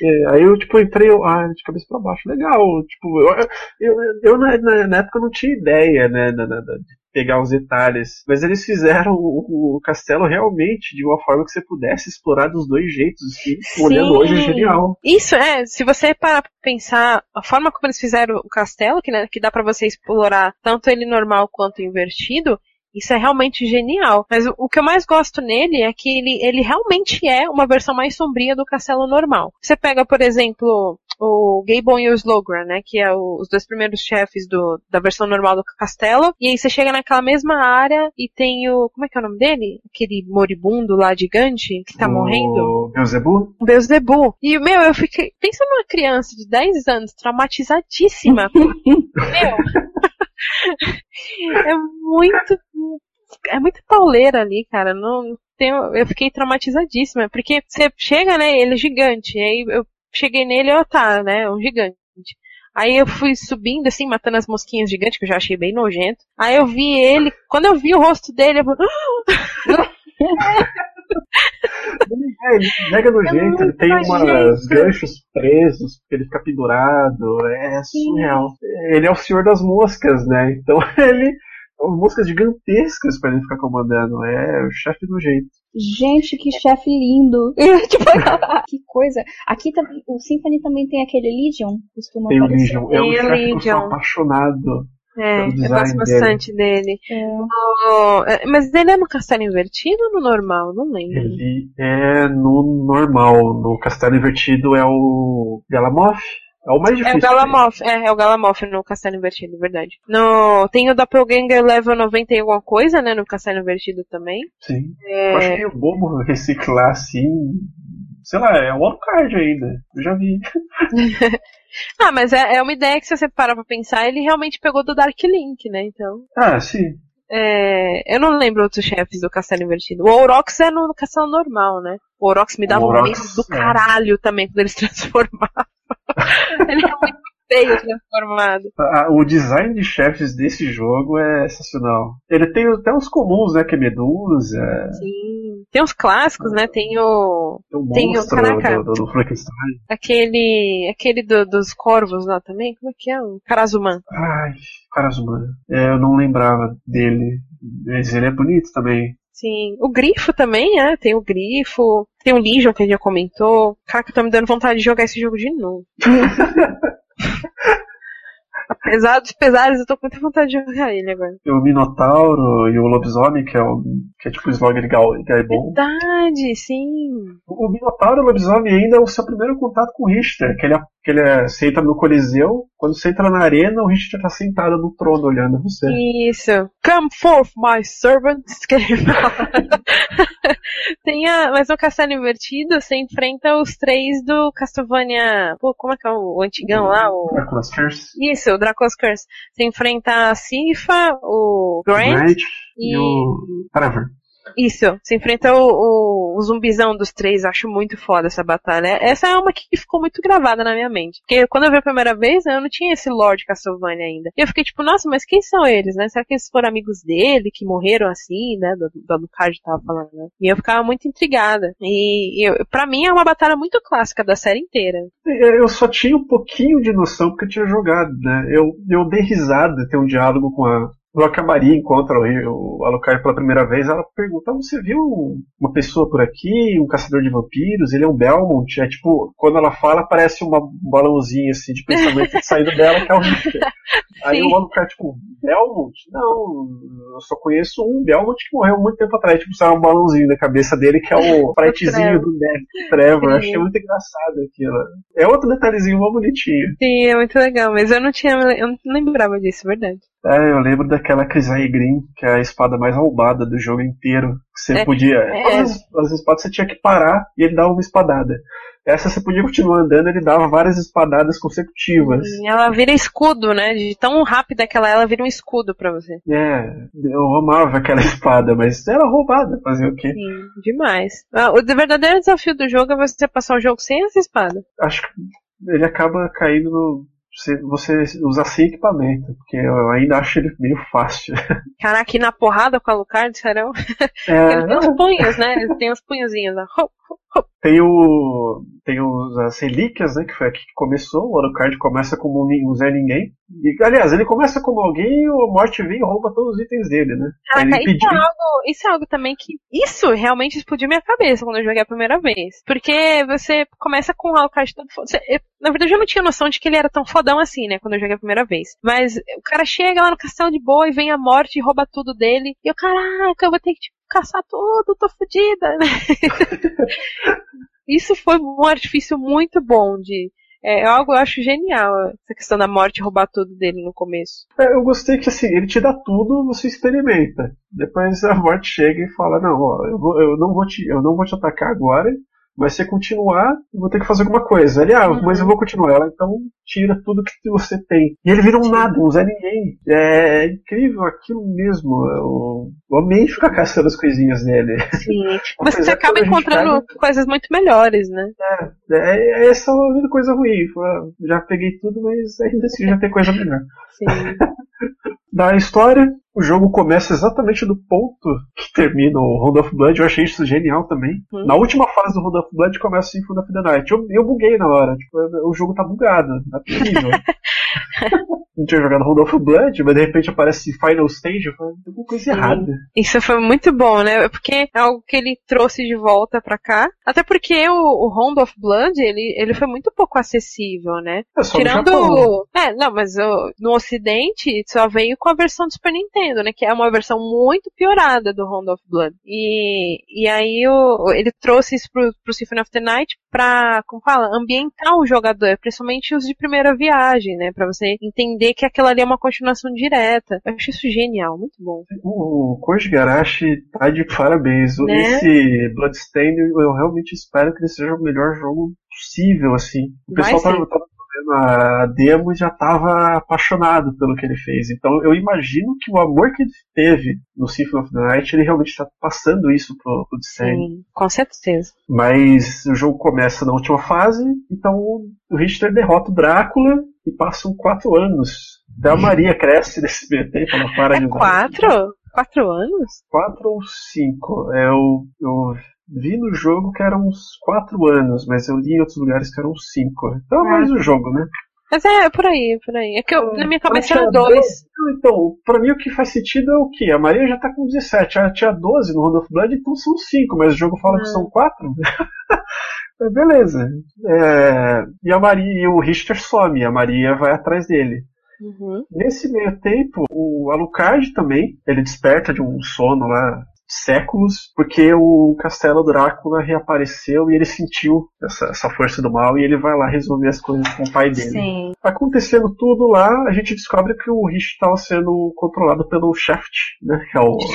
É, aí eu, tipo, entrei, ah, de cabeça pra baixo, legal. Tipo, eu, eu, eu na, na- época não tinha ideia, né, na- na- de pegar os detalhes. Mas eles fizeram o, o castelo realmente de uma forma que você pudesse explorar dos dois jeitos. Assim, olhando hoje é genial. Isso é, se você parar pra pensar a forma como eles fizeram o castelo, que, né, que dá pra você explorar tanto ele normal quanto invertido, isso é realmente genial. Mas o, o que eu mais gosto nele é que ele, ele realmente é uma versão mais sombria do castelo normal. Você pega, por exemplo, o Gabon e o Slogran, né, que é o- os dois primeiros chefes do, da versão normal do castelo, e aí você chega naquela mesma área e tem o, como é que é o nome dele? Aquele moribundo lá gigante que tá morrendo. O Beuzebu? Beuzebu. E, meu, eu fiquei. Pensa numa criança de 10 anos traumatizadíssima. meu. É muito. É muito pauleira ali, cara. Não tenho, eu fiquei traumatizadíssima. Porque você chega, né? Ele é gigante. E aí eu cheguei nele, ó, tá, né? Um gigante. Aí eu fui subindo, assim, matando as mosquinhas gigantes, que eu já achei bem nojento. Aí eu vi ele, quando eu vi o rosto dele, eu falei, É, ele mega nojento, ele tem umas nojento. ganchos presos, porque ele fica pendurado, é surreal. Ele é o senhor das moscas, né? Então ele. Moscas gigantescas pra ele ficar comandando. É o chefe do jeito. Gente, que chefe lindo. tipo, que coisa. Aqui também, o Symphony também tem aquele Legion, costuma Tem o aparecer. Legion. É um chefe que eu sou apaixonado. É, eu gosto dele. bastante dele. É. Oh, é, mas ele é no castelo invertido ou no normal? Não lembro. Ele é no normal. No castelo invertido é o Galamoth. É o mais É difícil. o Galamoth, é, é o Galamoth no Castelo Invertido, verdade. No, tem o Doppelganger level 90 e alguma coisa, né, no Castelo Invertido também. Sim. Eu acho É, meio bobo reciclar assim. Sei lá, é o Alucard ainda. Eu já vi. ah, mas é, é uma ideia que se você parar pra pensar, ele realmente pegou do Dark Link, né, então... Ah, sim. É, eu não lembro outros chefes do Castelo Invertido. O Aurox é no Castelo Normal, né? O Aurox me dava O um medo do é. caralho também quando ele se transformava. ele é muito feio transformado. Ah, O design de chefes desse jogo é sensacional. Ele tem até os comuns, né? Que é Medusa, Sim. Tem os clássicos, né? Tem o. tem o Tem o- caraca. do, do, Frankenstein. Aquele. Aquele do- dos corvos lá também. Como é que é? O Karazuman. Ai, Karasuma. É, eu não lembrava dele. Mas ele é bonito também. Sim. O Grifo também, é. Tem o Grifo. Tem o Legion que a gente já comentou. Caraca, tá me dando vontade de jogar esse jogo de novo. Apesar dos pesares, eu tô com muita vontade de jogar ele agora. Tem o Minotauro e o Lobisomem, que é, o, que é tipo o Slogger Gaibon. Verdade, sim. O Minotauro e o Lobisomem ainda é o seu primeiro contato com o Richter, que ele, é, que ele é, você entra no Coliseu, quando você entra na arena, o Richter tá sentado no trono olhando você. Isso. Come forth, my servants, que ele fala. Tem a, mas no Castelo Invertido, você enfrenta os três do Castlevania. Pô, como é que é o, o antigão lá? O... Dracula's Curse. Isso, o Draco's Curse. Você enfrenta a Sifa, o Grant, Grant e- e o Trevor. Isso, você enfrenta o, o, o zumbizão dos três, acho muito foda essa batalha. Essa é uma que ficou muito gravada na minha mente. Porque quando eu vi a primeira vez, né, eu não tinha esse Lord Castlevania ainda. E eu fiquei tipo, nossa, mas quem são eles, né? Será que eles foram amigos dele, que morreram assim, né? Do, do Alucard tava falando, né? E eu ficava muito intrigada. E eu, pra mim é uma batalha muito clássica da série inteira. Eu só tinha um pouquinho de noção porque eu tinha jogado, né? Eu, eu dei risada, tem um diálogo com a. Logo a Maria encontra o, Alucard pela primeira vez, ela pergunta: "Ah, Você viu uma pessoa por aqui, um caçador de vampiros? Ele é um Belmont? É tipo, quando ela fala, parece uma, um balãozinho assim de pensamento saindo dela, que é o Richter. Aí o Alucard, tipo, Belmont? Não, eu só conheço um Belmont que morreu muito tempo atrás. Tipo, saiu um balãozinho da cabeça dele, que é o spritezinho do Neto, Trevor. Eu achei muito engraçado aquilo. É outro detalhezinho mó bonitinho. Sim, é muito legal, mas eu não tinha, eu não lembrava disso, verdade. É, eu lembro daquela Crisai Green, que é a espada mais roubada do jogo inteiro. Que você É, podia. é. As, as espadas você tinha que parar e ele dava uma espadada. Essa você podia continuar andando, ele dava várias espadadas consecutivas. E ela vira escudo, né? De tão rápida que ela é, ela vira um escudo pra você. É, eu amava aquela espada, mas era roubada, fazer o quê? Sim, demais. Ah, O verdadeiro desafio do jogo é você passar o jogo sem essa espada. Acho que ele acaba caindo no. Você, você usar sem equipamento, porque eu ainda acho ele meio fácil. Caraca, e na porrada com a Lucard, serão? É, Ele tem os punhos, né? Ele tem os punhozinhos lá. Tem o. Tem os, as relíquias, né? Que foi aqui que começou. O Alucard começa como um, Zé Ninguém. E, aliás, ele começa como alguém e o Morte vem e rouba todos os itens dele, né? Caraca, ele isso é, algo, isso é algo também que. Isso realmente explodiu minha cabeça quando eu joguei a primeira vez. Porque você começa com o Alucard todo foda. Você- eu- Na verdade, eu não tinha noção de que ele era tão fodão assim, né? Quando eu joguei a primeira vez. Mas o cara chega lá no castelo de boa e vem a morte e rouba tudo dele. E eu, caraca, eu vou ter que tipo, caçar tudo, tô fodida, né? Isso foi um artifício muito bom de. É algo eu acho genial, essa questão da morte roubar tudo dele no começo. É, eu gostei que assim, ele te dá tudo, você experimenta. Depois a morte chega e fala, não, ó, eu, vou- eu não vou te, eu não vou te atacar agora, mas se você continuar, eu vou ter que fazer alguma coisa. Ele, ah, Uhum. mas eu vou continuar. Ela, então tira tudo que você tem. E ele vira um nada, um Zé Ninguém. É incrível aquilo mesmo. Eu, eu amei ficar caçando as coisinhas dele. Sim. Apesar Você acaba encontrando coisas muito melhores, né? É, é, essa é a única coisa ruim. Fala, Já peguei tudo, mas ainda assim já tem coisa melhor. Sim. Da história, o jogo começa exatamente do ponto que termina o Round of Blood. Eu achei isso genial também. Hum. Na última fase do Round of Blood começa o Symphony of the Night. Eu, eu buguei na hora. Tipo, o jogo tá bugado. Não é possível. Não tinha jogado of Blood, mas de repente aparece Final Stage. Eu falei, tem alguma coisa Sim. errada. Isso foi muito bom, né? Porque é algo que ele trouxe de volta pra cá. Até porque o, o Round of Blood, ele, ele foi muito pouco acessível, né? É só Tirando. Japão. É, não, mas ó, no ocidente só veio com a versão do Super Nintendo, né? Que é uma versão muito piorada do Round of Blood. E, e aí o, ele trouxe isso pro, pro Symphony of the Night pra, como fala, ambientar o jogador, principalmente os de primeira viagem, né? Pra você entender que aquilo ali é uma continuação direta. Eu acho isso genial, muito bom. O Koji Garashi tá de parabéns. Né? Esse Bloodstained, eu realmente espero que ele seja o melhor jogo possível, assim. O pessoal tava, ser. A demo já tava apaixonado pelo que ele fez. Então eu imagino que o amor que ele teve no Symphony of the Night, ele realmente está passando isso pro, pro Descend. Sim, com certeza. Mas o jogo começa na última fase, então o Richter derrota o Drácula e passam quatro anos. Até a Maria cresce nesse meio tempo, ela para de É usar. quatro? Quatro anos? quatro ou cinco. É, Eu, eu vi no jogo que eram uns quatro anos, mas eu li em outros lugares que eram cinco. Então é Ah. mais o jogo, né? Mas é, por aí, por aí. É que eu, na minha cabeça Ela era tinha dois. 12. Então, pra mim o que faz sentido é o quê? A Maria já tá com 17, ela tinha 12 no Round of Blood, então são 5, mas o jogo fala que Ah. são 4. Beleza. É, e a Maria e o Richter some, a Maria vai atrás dele. Uhum. Nesse meio tempo, o Alucard também, ele desperta de um sono lá séculos, porque o Castelo Drácula reapareceu e ele sentiu essa, essa força do mal e ele vai lá resolver as coisas com o pai dele. Sim. Acontecendo tudo lá, a gente descobre que o Rich estava sendo controlado pelo Shaft, né? Que é o,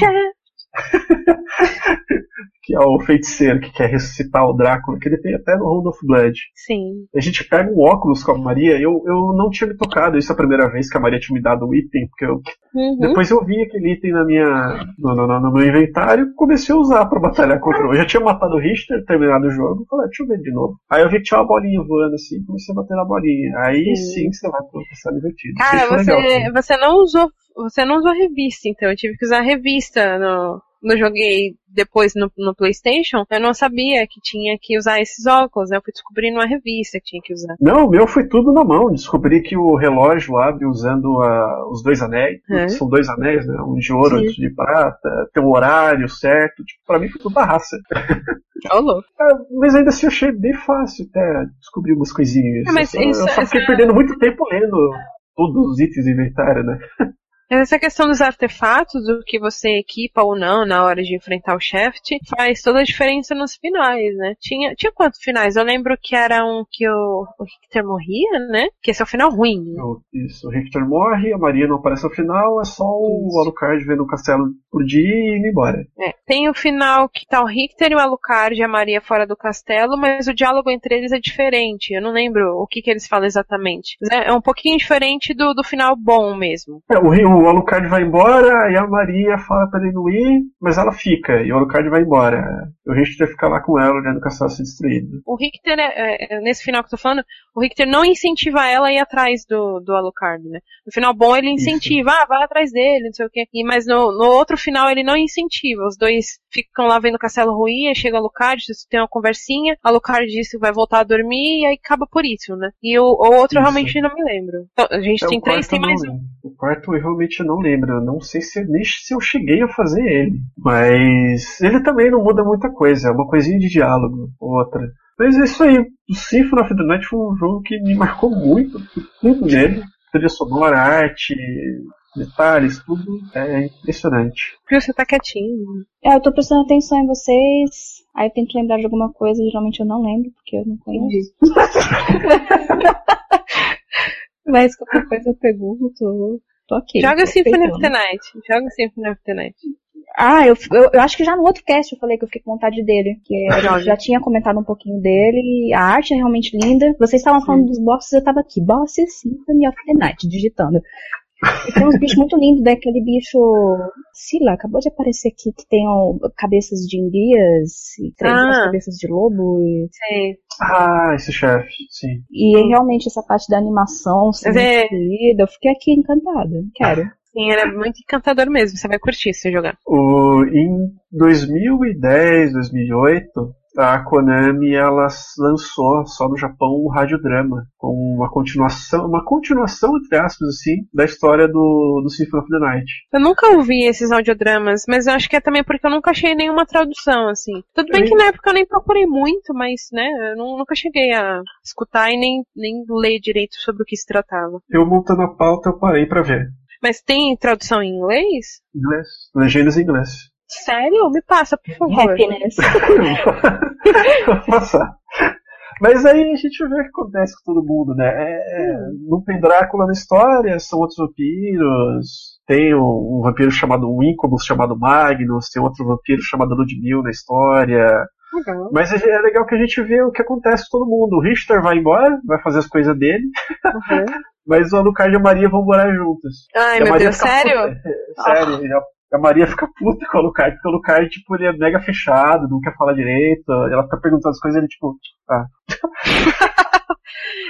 que é o feiticeiro que quer ressuscitar o Drácula, que ele tem até no Round of Blood. Sim. A gente pega um óculos com a Maria, eu, eu não tinha me tocado isso a primeira vez que a Maria tinha me dado o item, porque eu, Uhum. depois eu vi aquele item na minha, no, no, no meu inventário e comecei a usar pra batalhar contra o. Eu já tinha matado o Richter, terminado o jogo, falei, "Ah, deixa eu ver de novo. Aí eu vi que tinha uma bolinha voando assim, comecei a bater na bolinha. Aí Sim. sim você vai castelo divertido. Cara, você, legal, você não usou. Você não usou revista, então eu tive que usar revista no. No joguei depois no, no Playstation, eu não sabia que tinha que usar esses óculos, né? Eu fui descobrindo uma revista que tinha que usar. Não, o meu foi tudo na mão. Descobri que o relógio abre usando a- os dois anéis. É. São dois anéis, né? Um de ouro, Sim. outro de prata. Tem um horário certo. Tipo, pra mim foi tudo da raça. Ô, louco. Ah, Mas ainda assim eu achei bem fácil até descobrir umas coisinhas. É, mas eu, só, eu isso- só fiquei essa- perdendo muito tempo lendo todos os itens do inventário, né? Mas essa questão dos artefatos, do que você equipa ou não na hora de enfrentar o Shaft, faz toda a diferença nos finais, né? Tinha, tinha quantos finais? Eu lembro que era um que o, o Richter morria, né? Que esse é o final ruim. né? Isso, o Richter morre, a Maria não aparece no final, é só o Isso. Alucard vendo o castelo por dia e indo embora. É, tem o final que tá o Richter e o Alucard e a Maria fora do castelo, mas o diálogo entre eles é diferente. Eu não lembro o que, que eles falam exatamente. É, é um pouquinho diferente do, do final bom mesmo. É, o, Ri- o Alucard vai embora, e a Maria fala pra ele não ir, mas ela fica, e o Alucard vai embora. O Richter fica lá com ela, olhando o castelo ser destruído. O Richter, é, é, é, nesse final que eu tô falando, o Richter não incentiva ela a ir atrás do, do Alucard, né? No final bom ele incentiva, ah, vai atrás dele, não sei o quê. E, mas no, no outro final ele não incentiva. Os dois ficam lá vendo o castelo ruir, aí chega o Alucard, tem uma conversinha, Alucard diz que vai voltar a dormir e aí acaba por isso, né? E o, o outro eu Isso. realmente não me lembro. Então, a gente É, tem o três, tem mais um. O quarto eu realmente não lembro. Eu não sei se nem se eu cheguei a fazer ele. Mas ele também não muda muita coisa. É uma coisinha de diálogo, outra. Mas é isso aí. O Symphony of the Night foi um jogo que me marcou muito. Tudo nele. Trilha sonora, arte, detalhes, tudo é impressionante. Viu, você tá quietinho. É, eu tô prestando atenção em vocês. Aí eu tento lembrar de alguma coisa, geralmente eu não lembro, porque eu não conheço. Mas qualquer coisa eu pergunto, tô aqui. Joga Symphony of the Night. Joga Symphony of the Night. Ah, eu, eu, eu acho que já no outro cast eu falei que eu fiquei com vontade dele. Que gente já tinha comentado um pouquinho dele. A arte é realmente linda. Vocês estavam falando dos bosses, eu tava aqui. Bosses Symphony of the Night, digitando. E tem uns bichos muito lindos, daquele bicho. Sila, acabou de aparecer aqui que tem ó, cabeças de enguias e três Ah. cabeças de lobo. E, Sei. Ah, esse chefe, sim. e realmente essa parte da animação, ser Mas é- eu fiquei aqui encantada. Quero. Sim, ele é muito encantador mesmo. Você vai curtir se jogar. O, em 2010, 2008, a Konami ela lançou só no Japão um radiodrama com uma continuação, uma continuação entre aspas assim, da história do, do Symphony of the Night. Eu nunca ouvi esses audiodramas, mas eu acho que é também porque eu nunca achei nenhuma tradução, assim. Tudo bem que na época eu nem procurei muito, mas, né, eu nu- nunca cheguei a escutar e nem, nem ler direito sobre o que se tratava. Eu montando a pauta eu parei pra ver. Mas tem tradução em inglês? Inglês, legendas em inglês. Sério? Me passa, por favor. Happiness. Vou passar. Mas aí a gente vê o que acontece com todo mundo, né? É, é, não tem Drácula na história, são outros vampiros. Tem um, um vampiro chamado um Incubus chamado Magnus, tem outro vampiro chamado Ludmil na história. Legal. Mas é é legal que a gente vê o que acontece com todo mundo. O Richter vai embora, vai fazer as coisas dele, Uhum. mas o Alucard e a Maria vão morar juntos. Ai, E meu Deus, sério? Sério, e a, Maria fica puta com o Alucard, porque o Alucard, tipo, ele é mega fechado, não quer falar direito, ela fica perguntando as coisas e ele, tipo, ah.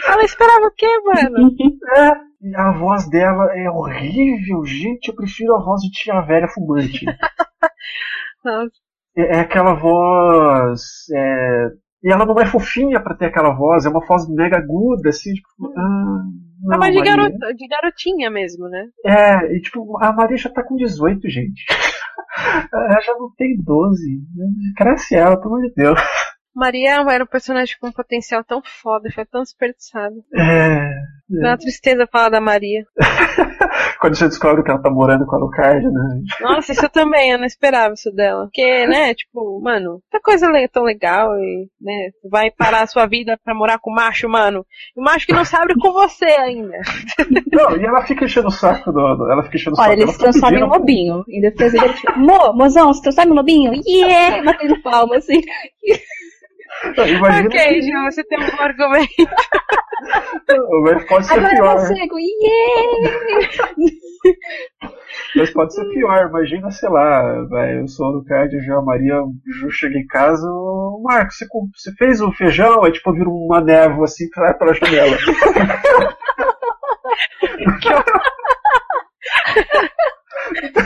Ela esperava o quê, mano? É, e a voz dela é horrível, gente, eu prefiro a voz de tia velha fumante. Nossa. é, é aquela voz. é, e ela não é fofinha pra ter aquela voz, é uma voz mega aguda, assim, tipo, ah, Não, Tava de, garota, de garotinha mesmo, né? É, e tipo, a Maria já tá com 18, gente. ela já não tem 12. Cresce ela, pelo amor de Deus. Maria era um personagem com um potencial tão foda, foi tão desperdiçado. É. Dá uma tristeza falar da Maria. Quando você descobre que ela tá morando com a Alucard, né? Nossa, isso eu também, eu não esperava isso dela. Porque, né, tipo, mano, que coisa tão legal e, né, vai parar a sua vida pra morar com macho, mano. E o macho que não sabe com você ainda. Não, e ela fica enchendo o saco do. ela fica enchendo o Olha, saco. ele ela se fica transforma em pedindo- lobinho. Em defesa dele, tipo, Mo, mozão, se transforma em lobinho? Yeah! Batendo palma, assim. Imagina ok, Gil, você tem um argumento. Mas pode ser Agora eu pior. consigo, yeah! Mas pode ser pior. Imagina, sei lá, eu sou o Alucard, já a Maria, Ju chega em casa, Marcos, você, você fez o feijão? Aí tipo, vira uma névoa assim pra, pela janela.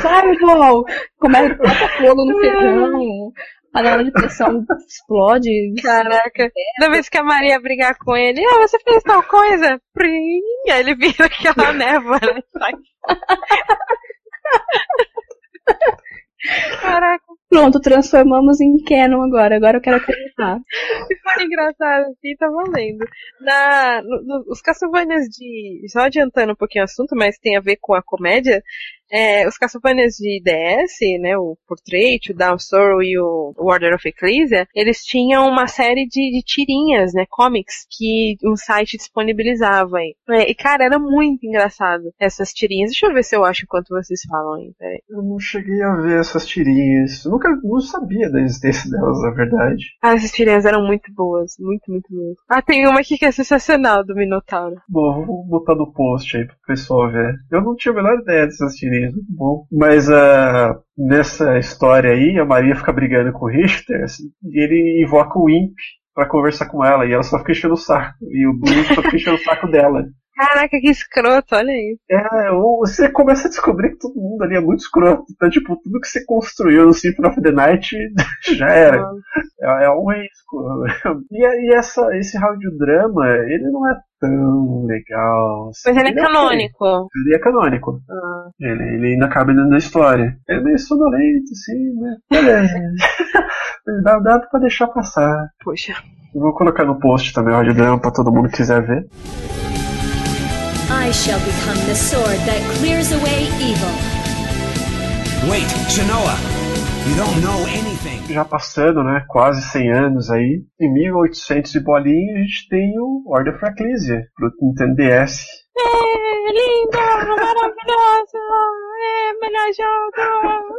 Sabe, irmão? Começa bota fogo no feijão. Panela de pressão explode. Caraca, toda vez que a Maria brigar com ele, ah, você fez tal coisa? Prim, aí ele vira aquela névoa, né? Caraca, Pronto, transformamos em Canon agora. Agora eu quero acreditar. se for engraçado assim, tá valendo. Na, no- no- os Castlevanias de. Só adiantando um pouquinho o assunto, mas tem a ver com a comédia. É, os Castlevanias de DS, né, o Portrait, o Down Sorrow e o Order of Ecclesia, eles tinham uma série de, de tirinhas, né, comics, que um site disponibilizava aí. É, e cara, era muito engraçado essas tirinhas. Deixa eu ver se eu acho enquanto vocês falam aí, peraí. Eu não cheguei a ver essas tirinhas. Eu nunca não sabia da existência delas, na verdade. Ah, essas tirinhas eram muito boas, muito, muito boas. Ah, tem uma aqui que é sensacional do Minotauro. Bom, vou botar no post aí pro pessoal ver. Eu não tinha a menor ideia dessas tirinhas, muito bom. Mas ah, nessa história aí, a Maria fica brigando com o Richter assim, e ele invoca o Imp pra conversar com ela e ela só fica enchendo o saco. E o Imp só fica enchendo o saco dela. Caraca, que escroto, olha isso. É, você começa a descobrir que todo mundo ali é muito escroto. Então, tipo, tudo que você construiu no Symphony of the Night já era. É, é um risco. E, e essa, esse drama ele não é tão legal. assim. Mas ele é ok. canônico. Ele é canônico. Ah. Ele, ele ainda cabe dentro da história. Ele é meio sonolento, assim, né? Beleza. dá, dá pra deixar passar. Poxa. Vou colocar no post também o audiodrama pra todo mundo que quiser ver. I shall become the sword that clears away evil. Wait, Shanoa! You don't know anything. Já passando, né? Quase 100 anos aí. Em 1800 e bolinha a gente tem o Order of Ecclesia pro Nintendo DS. É linda, maravilhosa, é melhor jogo.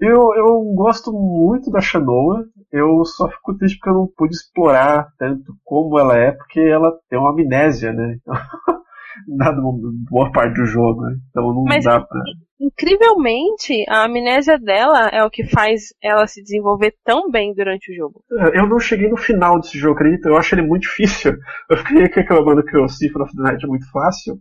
Eu, eu gosto muito da Shanoa. Eu só fico triste porque eu não pude explorar tanto como ela é, porque ela tem uma amnésia, né? Nada boa parte do jogo, né? Então não Mas- dá pra. Incrivelmente, a amnésia dela é o que faz ela se desenvolver tão bem durante o jogo. Eu não cheguei no final desse jogo, acredita? Eu acho ele muito difícil. Eu fiquei reclamando que o Symphony of the Night é muito fácil.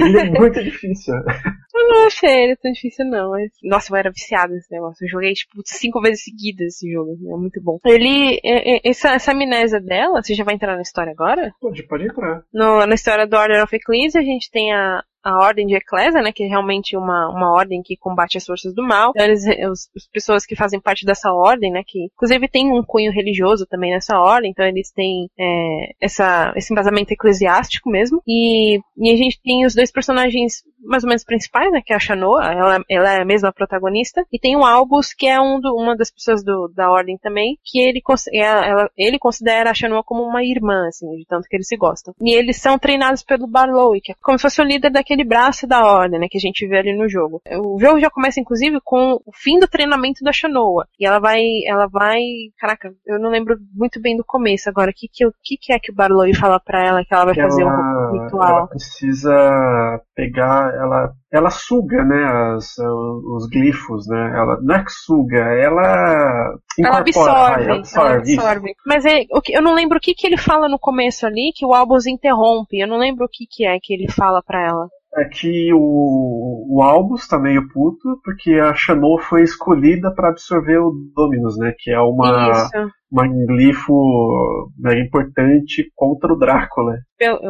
Ele é muito difícil. Eu não achei ele tão difícil, não. Mas... Nossa, eu era viciada nesse negócio. Eu joguei, tipo, cinco vezes seguidas esse jogo. É muito bom. Ele. Essa, essa amnésia dela, você já vai entrar na história agora? Pode, pode entrar. No, na história do Order of Ecclesia, a gente tem a, a Ordem de Ecclesia, né? Que é realmente uma, uma ordem que combate as forças do mal. Então, eles, os, as pessoas que fazem parte dessa ordem, né? Que inclusive tem um cunho religioso também nessa ordem. Então, eles têm é, essa, esse embasamento eclesiástico mesmo. E, e a gente tem os dois personagens mais ou menos principais, né? Que é a Shanoa, ela, ela é a mesma protagonista. E tem o Albus, que é um do, uma das pessoas do, da ordem também, que ele, é, ela, ele considera a Shanoa como uma irmã, assim, de tanto que eles se gostam. E eles são treinados pelo Barlow, que é como se fosse o líder daquele braço da ordem, né? Que a gente vê ali no jogo. O jogo já começa, inclusive, com o fim do treinamento da Shanoa. E ela vai, ela vai, caraca, eu não lembro muito bem do começo agora. O que que, que, que é que o Barlow fala pra ela que ela vai Que fazer ela, um ela ritual? precisa pegar, ela, ela suga, né, as, os glifos, né? Ela não é que suga, ela Ela absorve, ela absorve, isso. absorve. Mas é, eu não lembro o que, que ele fala no começo ali, que o Albus interrompe. Eu não lembro o que, que é que ele fala pra ela. É que o, o Albus tá meio puto, porque a Shano foi escolhida para absorver o Dominus, né? Que é uma, Isso. Um glifo mega importante contra o Drácula.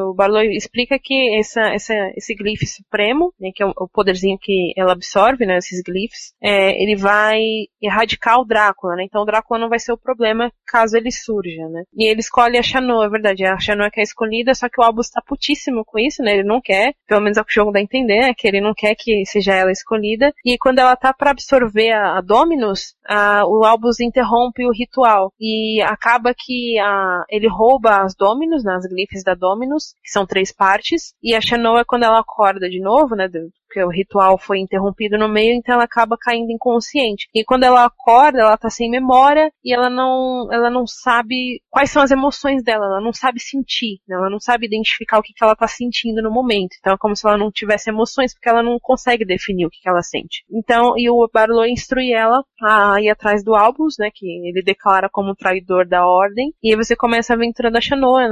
O Barlow explica que essa, essa, esse glife supremo, né, que é o poderzinho que ela absorve, né, esses glifes, é, ele vai erradicar o Drácula, né? Então o Drácula não vai ser o problema caso ele surja, né? E ele escolhe a Chanô, é verdade. A Chanô é que é escolhida, só que o Albus tá putíssimo com isso, né? Ele não quer, pelo menos é o que o jogo dá a entender, é que ele não quer que seja ela escolhida. E quando ela tá para absorver a, a Dominus, a, o Albus interrompe o ritual. E acaba que a, ele rouba as Dominus, né, as glifes da Dominus, que são três partes. E a Chanô é quando ela acorda de novo, né? Porque o ritual foi interrompido no meio, então ela acaba caindo inconsciente. E quando ela acorda, ela tá sem memória e ela não, ela não sabe quais são as emoções dela, ela não sabe sentir, né? ela não sabe identificar o que, que ela tá sentindo no momento. Então é como se ela não tivesse emoções, porque ela não consegue definir o que, que ela sente. Então, e o Barlow instrui ela a ir atrás do Albus, né, que ele declara como traidor da ordem, e aí você começa a aventura da Shanoa,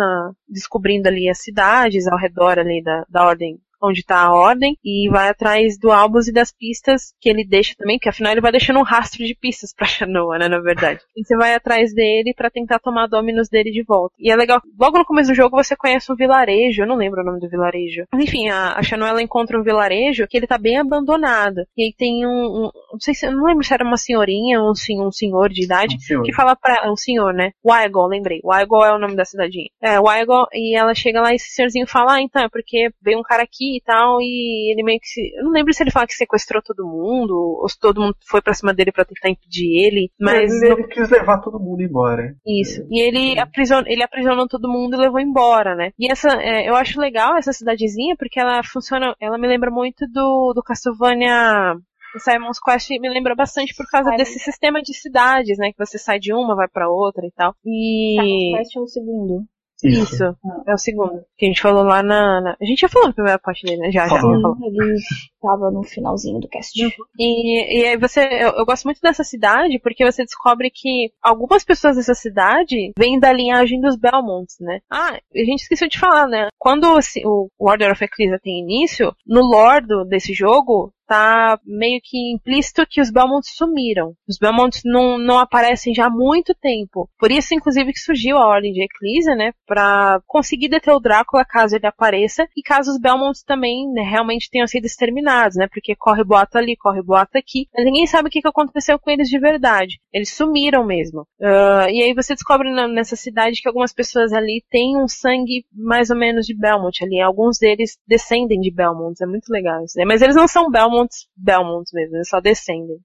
descobrindo ali as cidades ao redor ali da, da ordem onde está a ordem, e vai atrás do Albus e das pistas que ele deixa também, que afinal ele vai deixando um rastro de pistas pra Shanoa, né, na verdade. E você vai atrás dele para tentar tomar Dominus dele de volta. E é legal, logo no começo do jogo você conhece um vilarejo, eu não lembro o nome do vilarejo. Enfim, a, a Shanoa ela encontra um vilarejo que ele tá bem abandonado. E aí tem um, um não sei se, não lembro se era uma senhorinha ou um, um senhor de idade, um senhor. que fala pra, um senhor, né, Wygol, lembrei. Wygol é o nome da cidadinha. É, Wygol, e ela chega lá e esse senhorzinho fala, ah, então, é porque veio um cara aqui e tal, e ele meio que se. Eu não lembro se ele fala que sequestrou todo mundo, ou se todo mundo foi pra cima dele para tentar impedir ele, mas. Ele, ele quis levar todo mundo embora. Isso. E ele, aprisiona, ele aprisionou todo mundo e levou embora, né? E essa, é, eu acho legal essa cidadezinha, porque ela funciona, ela me lembra muito do, do Castlevania o Simon's Quest me lembra bastante por causa desse sistema de cidades, né? Que você sai de uma, vai para outra e tal. E. Simon's Quest é o segundo. Isso. Isso. É o segundo. Que a gente falou lá na. na... A gente já falou na primeira parte dele, né? Já, já. Falou. Ele tava no finalzinho do cast. Uhum. E, e aí você. Eu, eu, gosto muito dessa cidade porque você descobre que algumas pessoas dessa cidade vêm da linhagem dos Belmonts, né? Ah, a gente esqueceu de falar, né? Quando o, o Order of Ecclesia tem início, no lore desse jogo, tá meio que implícito que os Belmonts sumiram. Os Belmonts não, não aparecem já há muito tempo. Por isso, inclusive, que surgiu a Ordem de Eclísia, né? Pra conseguir deter o Drácula caso ele apareça e caso os Belmonts também né, realmente tenham sido exterminados, né? Porque corre boato ali, corre boato aqui. Mas ninguém sabe o que aconteceu com eles de verdade. Eles sumiram mesmo. Uh, e aí você descobre na, nessa cidade que algumas pessoas ali têm um sangue mais ou menos de Belmont ali. Alguns deles descendem de Belmonts. É muito legal isso. Né? Mas eles não são Belmonts Belmonts, mesmo, eles só descendem.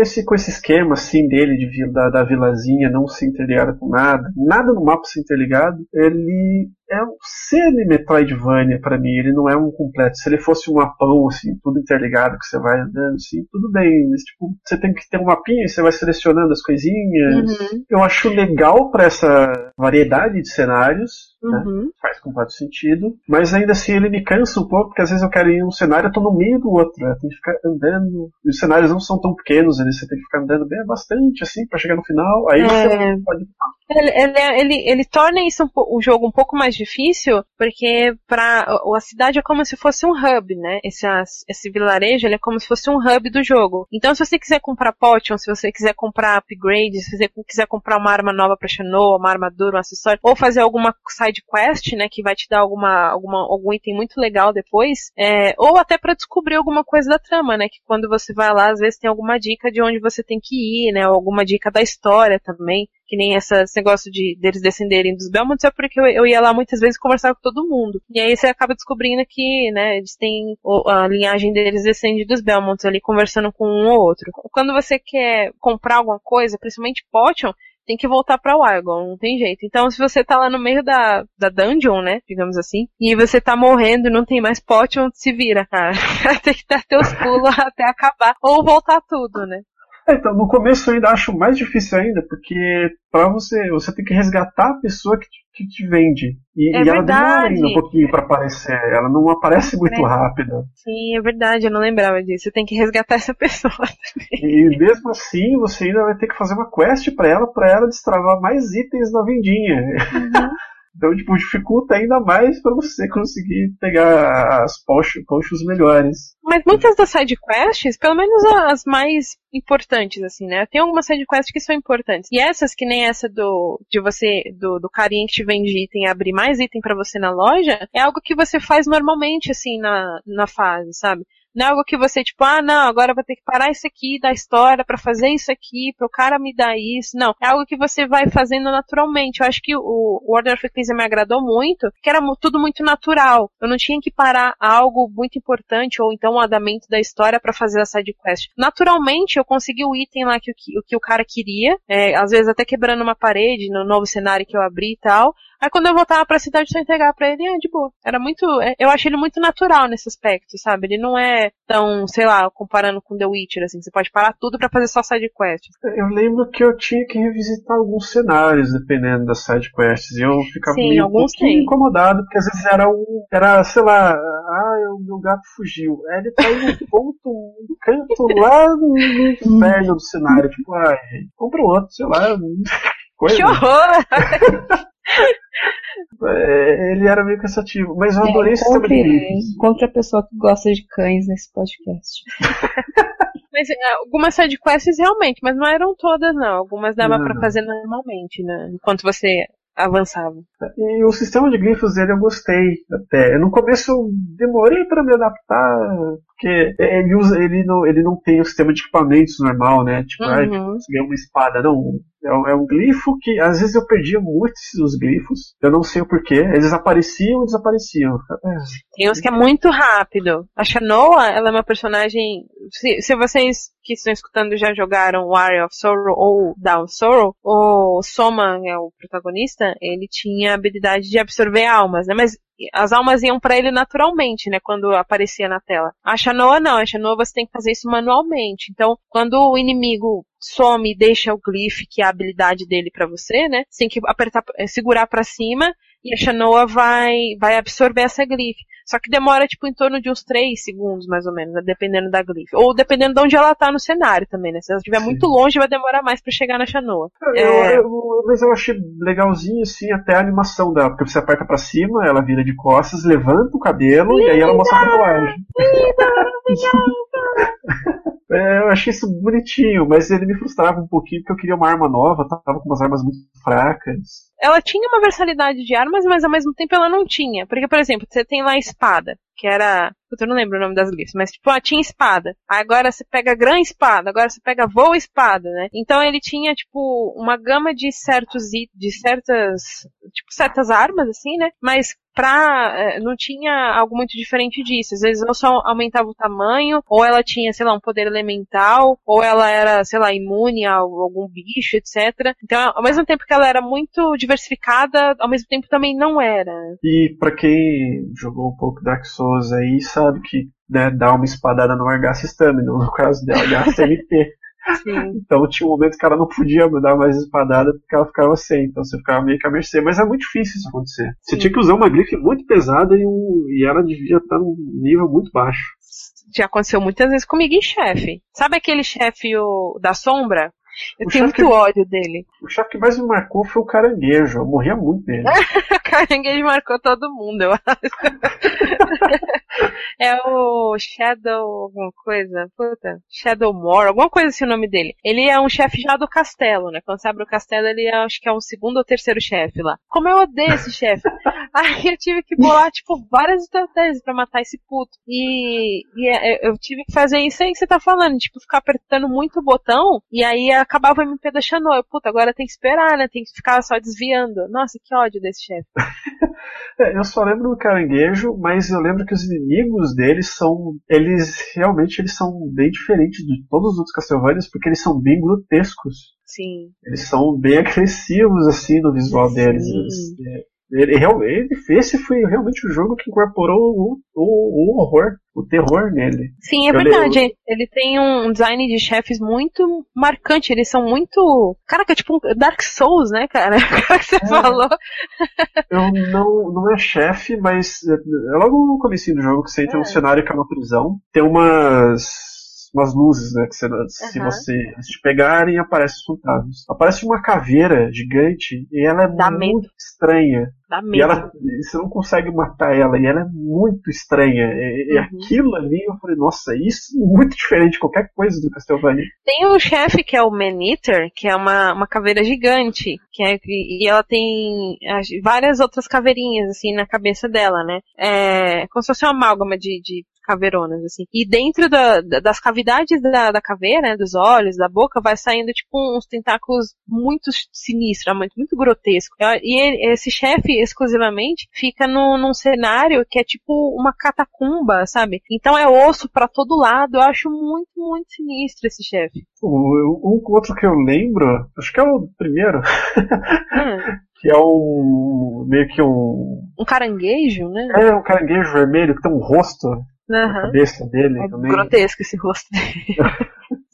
Esse, com esse esquema assim dele de, da, da vilazinha não se interligar com nada, nada no mapa se interligado, ele é um semi-Metroidvania para mim, ele não é um completo. Se ele fosse um mapão, assim, tudo interligado, que você vai andando, assim, tudo bem, mas tipo, você tem que ter um mapinha e você vai selecionando as coisinhas. Uhum. Eu acho legal para essa variedade de cenários, né? uhum. né? faz completo sentido, mas ainda assim ele me cansa um pouco, porque às vezes eu quero ir em um cenário eu tô no meio do outro, né? tem que ficar andando, e os cenários não são tão pequenos, né? você tem que ficar andando bem bastante, assim, para chegar no final, aí é. você pode... Ele, ele, ele, ele torna isso um, um jogo um pouco mais difícil, porque pra, a cidade é como se fosse um hub, né? Esse, esse vilarejo ele é como se fosse um hub do jogo. Então, se você quiser comprar potion, se você quiser comprar upgrade, se você quiser comprar uma arma nova pra Xenon, uma armadura, um acessório, ou fazer alguma side quest, né? Que vai te dar alguma, alguma, algum item muito legal depois, é, ou até para descobrir alguma coisa da trama, né? Que quando você vai lá, às vezes tem alguma dica de onde você tem que ir, né? Ou alguma dica da história também que nem essa, esse negócio de deles descenderem dos Belmonts, é porque eu, eu, ia lá muitas vezes conversar com todo mundo. E aí você acaba descobrindo que, né, eles têm, a linhagem deles descende dos Belmonts ali conversando com um ou outro. Quando você quer comprar alguma coisa, principalmente potion, tem que voltar pra Wygon, não tem jeito. Então, se você tá lá no meio da, da dungeon, né, digamos assim, e você tá morrendo não tem mais potion, se vira, cara. tem que dar teus pulos até acabar, ou voltar tudo, né. É, então, no começo eu ainda acho mais difícil ainda, porque para você, você tem que resgatar a pessoa que te, que te vende. E, é e ela demora ainda um pouquinho para aparecer. Ela não aparece muito é. rápida. Sim, é verdade, eu não lembrava disso. Você tem que resgatar essa pessoa também. E mesmo assim, você ainda vai ter que fazer uma quest para ela, para ela destravar mais itens na vendinha. Uhum. Então, tipo, dificulta ainda mais pra você conseguir pegar as pochos, melhores. Mas muitas das side quests, pelo menos as mais importantes, assim, né? Tem algumas side quests que são importantes. E essas, que nem essa do de você, do, do carinha que te vende item abrir mais item para você na loja, é algo que você faz normalmente, assim, na, na fase, sabe? Não é algo que você, tipo, ah, não, agora vou ter que parar isso aqui da história para fazer isso aqui, pro cara me dar isso. Não. É algo que você vai fazendo naturalmente. Eu acho que o, o Order of Ecclesia me agradou muito, que era tudo muito natural. Eu não tinha que parar algo muito importante, ou então um andamento da história para fazer a side quest. Naturalmente, eu consegui o item lá que, que, que o cara queria, é, às vezes até quebrando uma parede no novo cenário que eu abri e tal. Aí quando eu voltava pra cidade, só entregar pra ele, é, de boa. Era muito, é, eu achei ele muito natural nesse aspecto, sabe? Ele não é tão, sei lá, comparando com The Witcher, assim, você pode parar tudo para fazer só side quests. Eu lembro que eu tinha que revisitar alguns cenários, dependendo das side quests, e eu ficava Sim, meio alguns incomodado, porque às vezes era um, era, sei lá, ah, o meu gato fugiu. Aí ele tá em um ponto, um canto lá no inferno do cenário, tipo, ai, compra um outro, sei lá, coisa. Que horror! É, ele era meio cansativo, mas eu É, adorei esse sistema de grifos. encontre a pessoa que gosta de cães nesse podcast. Mas é, algumas side quests realmente, mas não eram todas não. Algumas dava não. fazer normalmente, né? Enquanto você avançava. E o sistema de grifos dele eu gostei até. No começo eu demorei para me adaptar, porque ele usa, ele não, ele não tem o sistema de equipamentos normal, né? Tipo, Uhum. você ganha uma espada, não. É um, é um glifo que às vezes eu perdia muito os glifos. Eu não sei o porquê. Eles apareciam e desapareciam. É, Tem uns que é muito rápido. A Shanoa, ela é uma personagem. Se, se vocês que estão escutando já jogaram Warrior of Sorrow ou Down Sorrow, o Soma é o protagonista, ele tinha a habilidade de absorver almas, né? Mas as almas iam pra ele naturalmente, né? Quando aparecia na tela. A Shanoa não, a Shanoa você tem que fazer isso manualmente. Então, quando o inimigo some e deixa o glyph, que é a habilidade dele pra você, né? Você tem que apertar, eh, segurar pra cima e a Shanoa vai, vai absorver essa glyph. Só que demora, tipo, em torno de uns 3 segundos, mais ou menos, né? dependendo da glyph. Ou dependendo de onde ela tá no cenário também, né? Se ela estiver Sim. muito longe, vai demorar mais pra chegar na Shanoa. É. eu- mas eu achei legalzinho assim até a animação dela, porque você aperta pra cima, ela vira de costas, levanta o cabelo e aí ela mostra a tatuagem. É, eu achei isso bonitinho, mas ele me frustrava um pouquinho porque eu queria uma arma nova, tava com umas armas muito fracas. Ela tinha uma versalidade de armas, mas ao mesmo tempo ela não tinha. Porque, por exemplo, você tem lá a espada, que era. Eu não lembro o nome das glyphs, mas tipo, ela tinha espada. Agora você pega grã espada, agora você pega voa espada, né? Então ele tinha, tipo, uma gama de certos de certas. Tipo, certas armas, assim, né? Mas pra. eh, não tinha algo muito diferente disso. Às vezes ou só aumentava o tamanho, ou ela tinha, sei lá, um poder elemental, ou ela era, sei lá, imune a algum bicho, etc. Então, ao mesmo tempo que ela era muito diversificada, ao mesmo tempo também não era. E pra quem jogou um pouco Dark Souls aí, sabe que né, dar uma espadada não ar gasta stamina, no caso dela gasta MP. Sim. Então tinha um momento que ela não podia dar mais espadada porque ela ficava sem, então você ficava meio que à mercê. Mas é muito difícil isso acontecer. Você Sim. tinha que usar uma grife muito pesada e, um, e ela devia estar num nível muito baixo. Já aconteceu muitas vezes comigo em chefe. Sabe aquele chefe o- da sombra? Eu O tenho muito que- ódio dele. O chefe que mais me marcou foi o caranguejo, eu morria muito dele. O caranguejo marcou todo mundo, eu acho. é o Shadow alguma coisa. Puta. Shadowmore, alguma coisa assim o nome dele. Ele é um chefe já do castelo, né? Quando você abre o castelo, ele é, acho que é o segundo ou terceiro chefe lá. Como eu odeio esse chefe. Aí eu tive que bolar, tipo, várias estratégias pra matar esse puto. E, e é, eu tive que fazer isso aí que você tá falando, tipo, ficar apertando muito o botão, e aí acabava o MP da Xanô. Eu, puta, agora tem que esperar, né? Tem que ficar só desviando. Nossa, que ódio desse chefe. É, eu só lembro do caranguejo, mas eu lembro que os inimigos deles são. Eles realmente eles são bem diferentes de todos os outros Castlevanias, porque eles são bem grotescos. Sim. Eles são bem agressivos, assim, no visual Sim. deles. Eles- é, Ele, realmente, esse foi realmente o jogo que incorporou o, o, o horror, o terror nele. Sim, é Eu verdade. Ele tem um design de chefes muito marcante. Eles são muito. Caraca, tipo um Dark Souls, né, cara? Agora que você É. falou. Eu não, não é chefe, mas é, é logo no começo do jogo que você entra É. num cenário que é uma prisão. Tem umas umas luzes, né? Que você, se você se pegarem, aparecem os fantasmas. Aparece uma caveira gigante e ela é Dá muito estranha. Dá E medo. ela, você não consegue matar ela, e ela é muito estranha. E, e Uhum. aquilo ali, eu falei, nossa, isso é muito diferente de qualquer coisa do Castlevania. Tem o chefe que é o Man-Eater, que é uma, uma caveira gigante, que é, e ela tem as- várias outras caveirinhas, assim, na cabeça dela, né? É como se fosse uma amálgama de, de caveironas, assim. E dentro da- da- das cavidades da, da caveira, né, dos olhos, da boca, vai saindo, tipo, uns tentáculos muito sinistros, muito, muito grotescos. E ele- esse chefe, exclusivamente, fica no, num cenário que é tipo uma catacumba, sabe? Então é osso pra todo lado. Eu acho muito, muito sinistro esse chefe. O, o outro que eu lembro, acho que é o primeiro, Hum, que é um. meio que um. um caranguejo, né? É um caranguejo vermelho que tem um rosto na Aham. cabeça dele É também. grotesco esse rosto dele.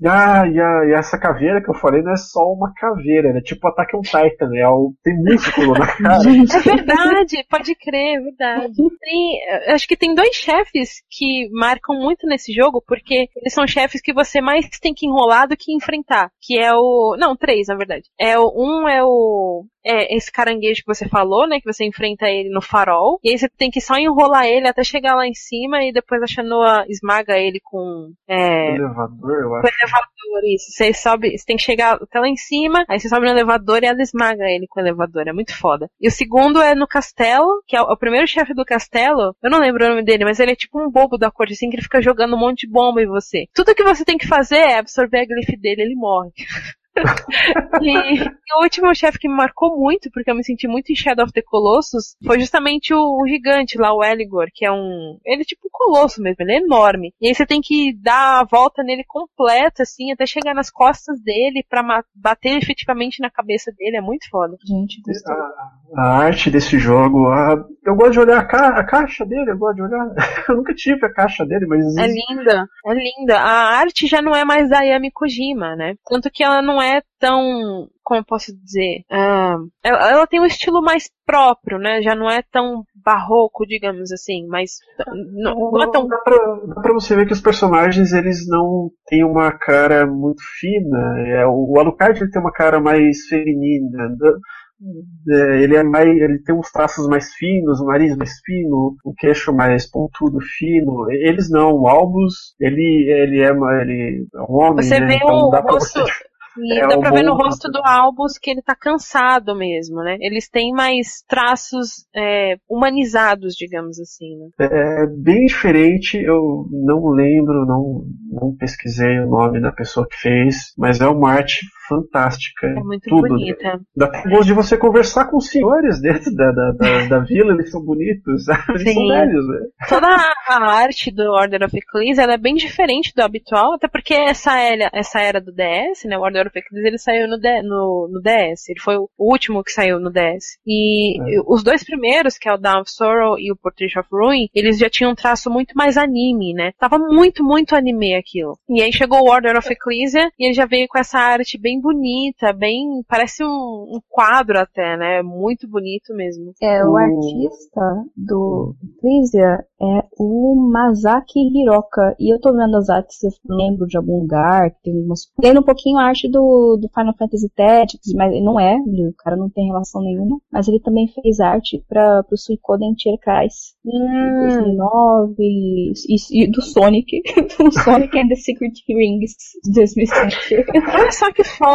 Ah, e, a- e essa caveira que eu falei não é só uma caveira, é tipo Attack on Titan, é o, tem músculo na cara. É verdade, pode crer, é verdade. Tem, acho que tem dois chefes que marcam muito nesse jogo, porque eles são chefes que você mais tem que enrolar do que enfrentar. Que é o. Não, três, na verdade. É o, um é o. É esse caranguejo que você falou, né? Que você enfrenta ele no farol. E aí você tem que só enrolar ele até chegar lá em cima e depois a Shanoa esmaga ele com. É, elevador, eu com acho. Elevador, isso. Você sobe, você tem que chegar até lá em cima, aí você sobe no elevador e ela esmaga ele com o elevador. É muito foda. E o segundo é no castelo, que é o, o primeiro chefe do castelo. Eu não lembro o nome dele, mas ele é tipo um bobo da corte, assim, que ele fica jogando um monte de bomba em você. Tudo que você tem que fazer é absorver a glife dele, ele morre. e, e o último chefe que me marcou muito, porque eu me senti muito em Shadow of the Colossus, foi justamente o, o gigante lá, o Eligor, que é um. Ele é tipo um colosso mesmo, ele é enorme. E aí você tem que dar a volta nele completa, assim, até chegar nas costas dele pra bater efetivamente na cabeça dele. É muito foda. Gente. A, a arte desse jogo, a- eu gosto de olhar a, ca- a caixa dele, eu gosto de olhar. Eu nunca tive a caixa dele, mas É linda, é linda. A arte já não é mais da Yami Kojima, né? Tanto que ela não é tão, como eu posso dizer, ah, ela, ela tem um estilo mais próprio, né? Já não é tão barroco, digamos assim, mas não, não é tão Dá pra, dá pra você ver que os personagens eles não têm uma cara muito fina. É, o, Alucard ele tem uma cara mais feminina. É, ele é mais, ele tem uns traços mais finos, o nariz mais fino, o queixo mais pontudo, fino. Eles não, o Albus, ele, ele é ele é um homem, Você né? vê então o rosto- E É dá um pra ver bom no rosto do Albus que ele tá cansado mesmo, né? Eles têm mais traços é, humanizados, digamos assim, né? É bem diferente, eu não lembro, não, não pesquisei o nome da pessoa que fez, mas é uma arte fantástica. É muito tudo. bonita. Dá até gosto de você conversar com os senhores dentro da, da, da, da vila, eles são bonitos, eles são velhos, né? Toda a arte do Order of Ecclesia ela é bem diferente do habitual, até porque essa era, essa era do DS, né? O Order of Ecclesia ele saiu no, D- no, no DS, ele foi o último que saiu no DS. E É. os dois primeiros, que é o Dawn of Sorrow e o Portrait of Ruin, eles já tinham um traço muito mais anime, né? Tava muito, muito anime aquilo. E aí chegou o Order of Ecclesia e ele já veio com essa arte bem bonita, bem. parece um, um quadro até, né? Muito bonito mesmo. É, o O- artista do Ecclesia é o Masaki Hiroka. E eu tô vendo as artes, eu lembro de algum lugar, que tem umas. Lendo um pouquinho a arte do, do Final Fantasy Tactics, mas ele não é, ele- o cara não tem relação nenhuma. Mas ele também fez arte para pro Suicoden Tierkais. Hum, 2009 e, e- e do Sonic, do Sonic and the Secret Rings de 2007. olha só que foda!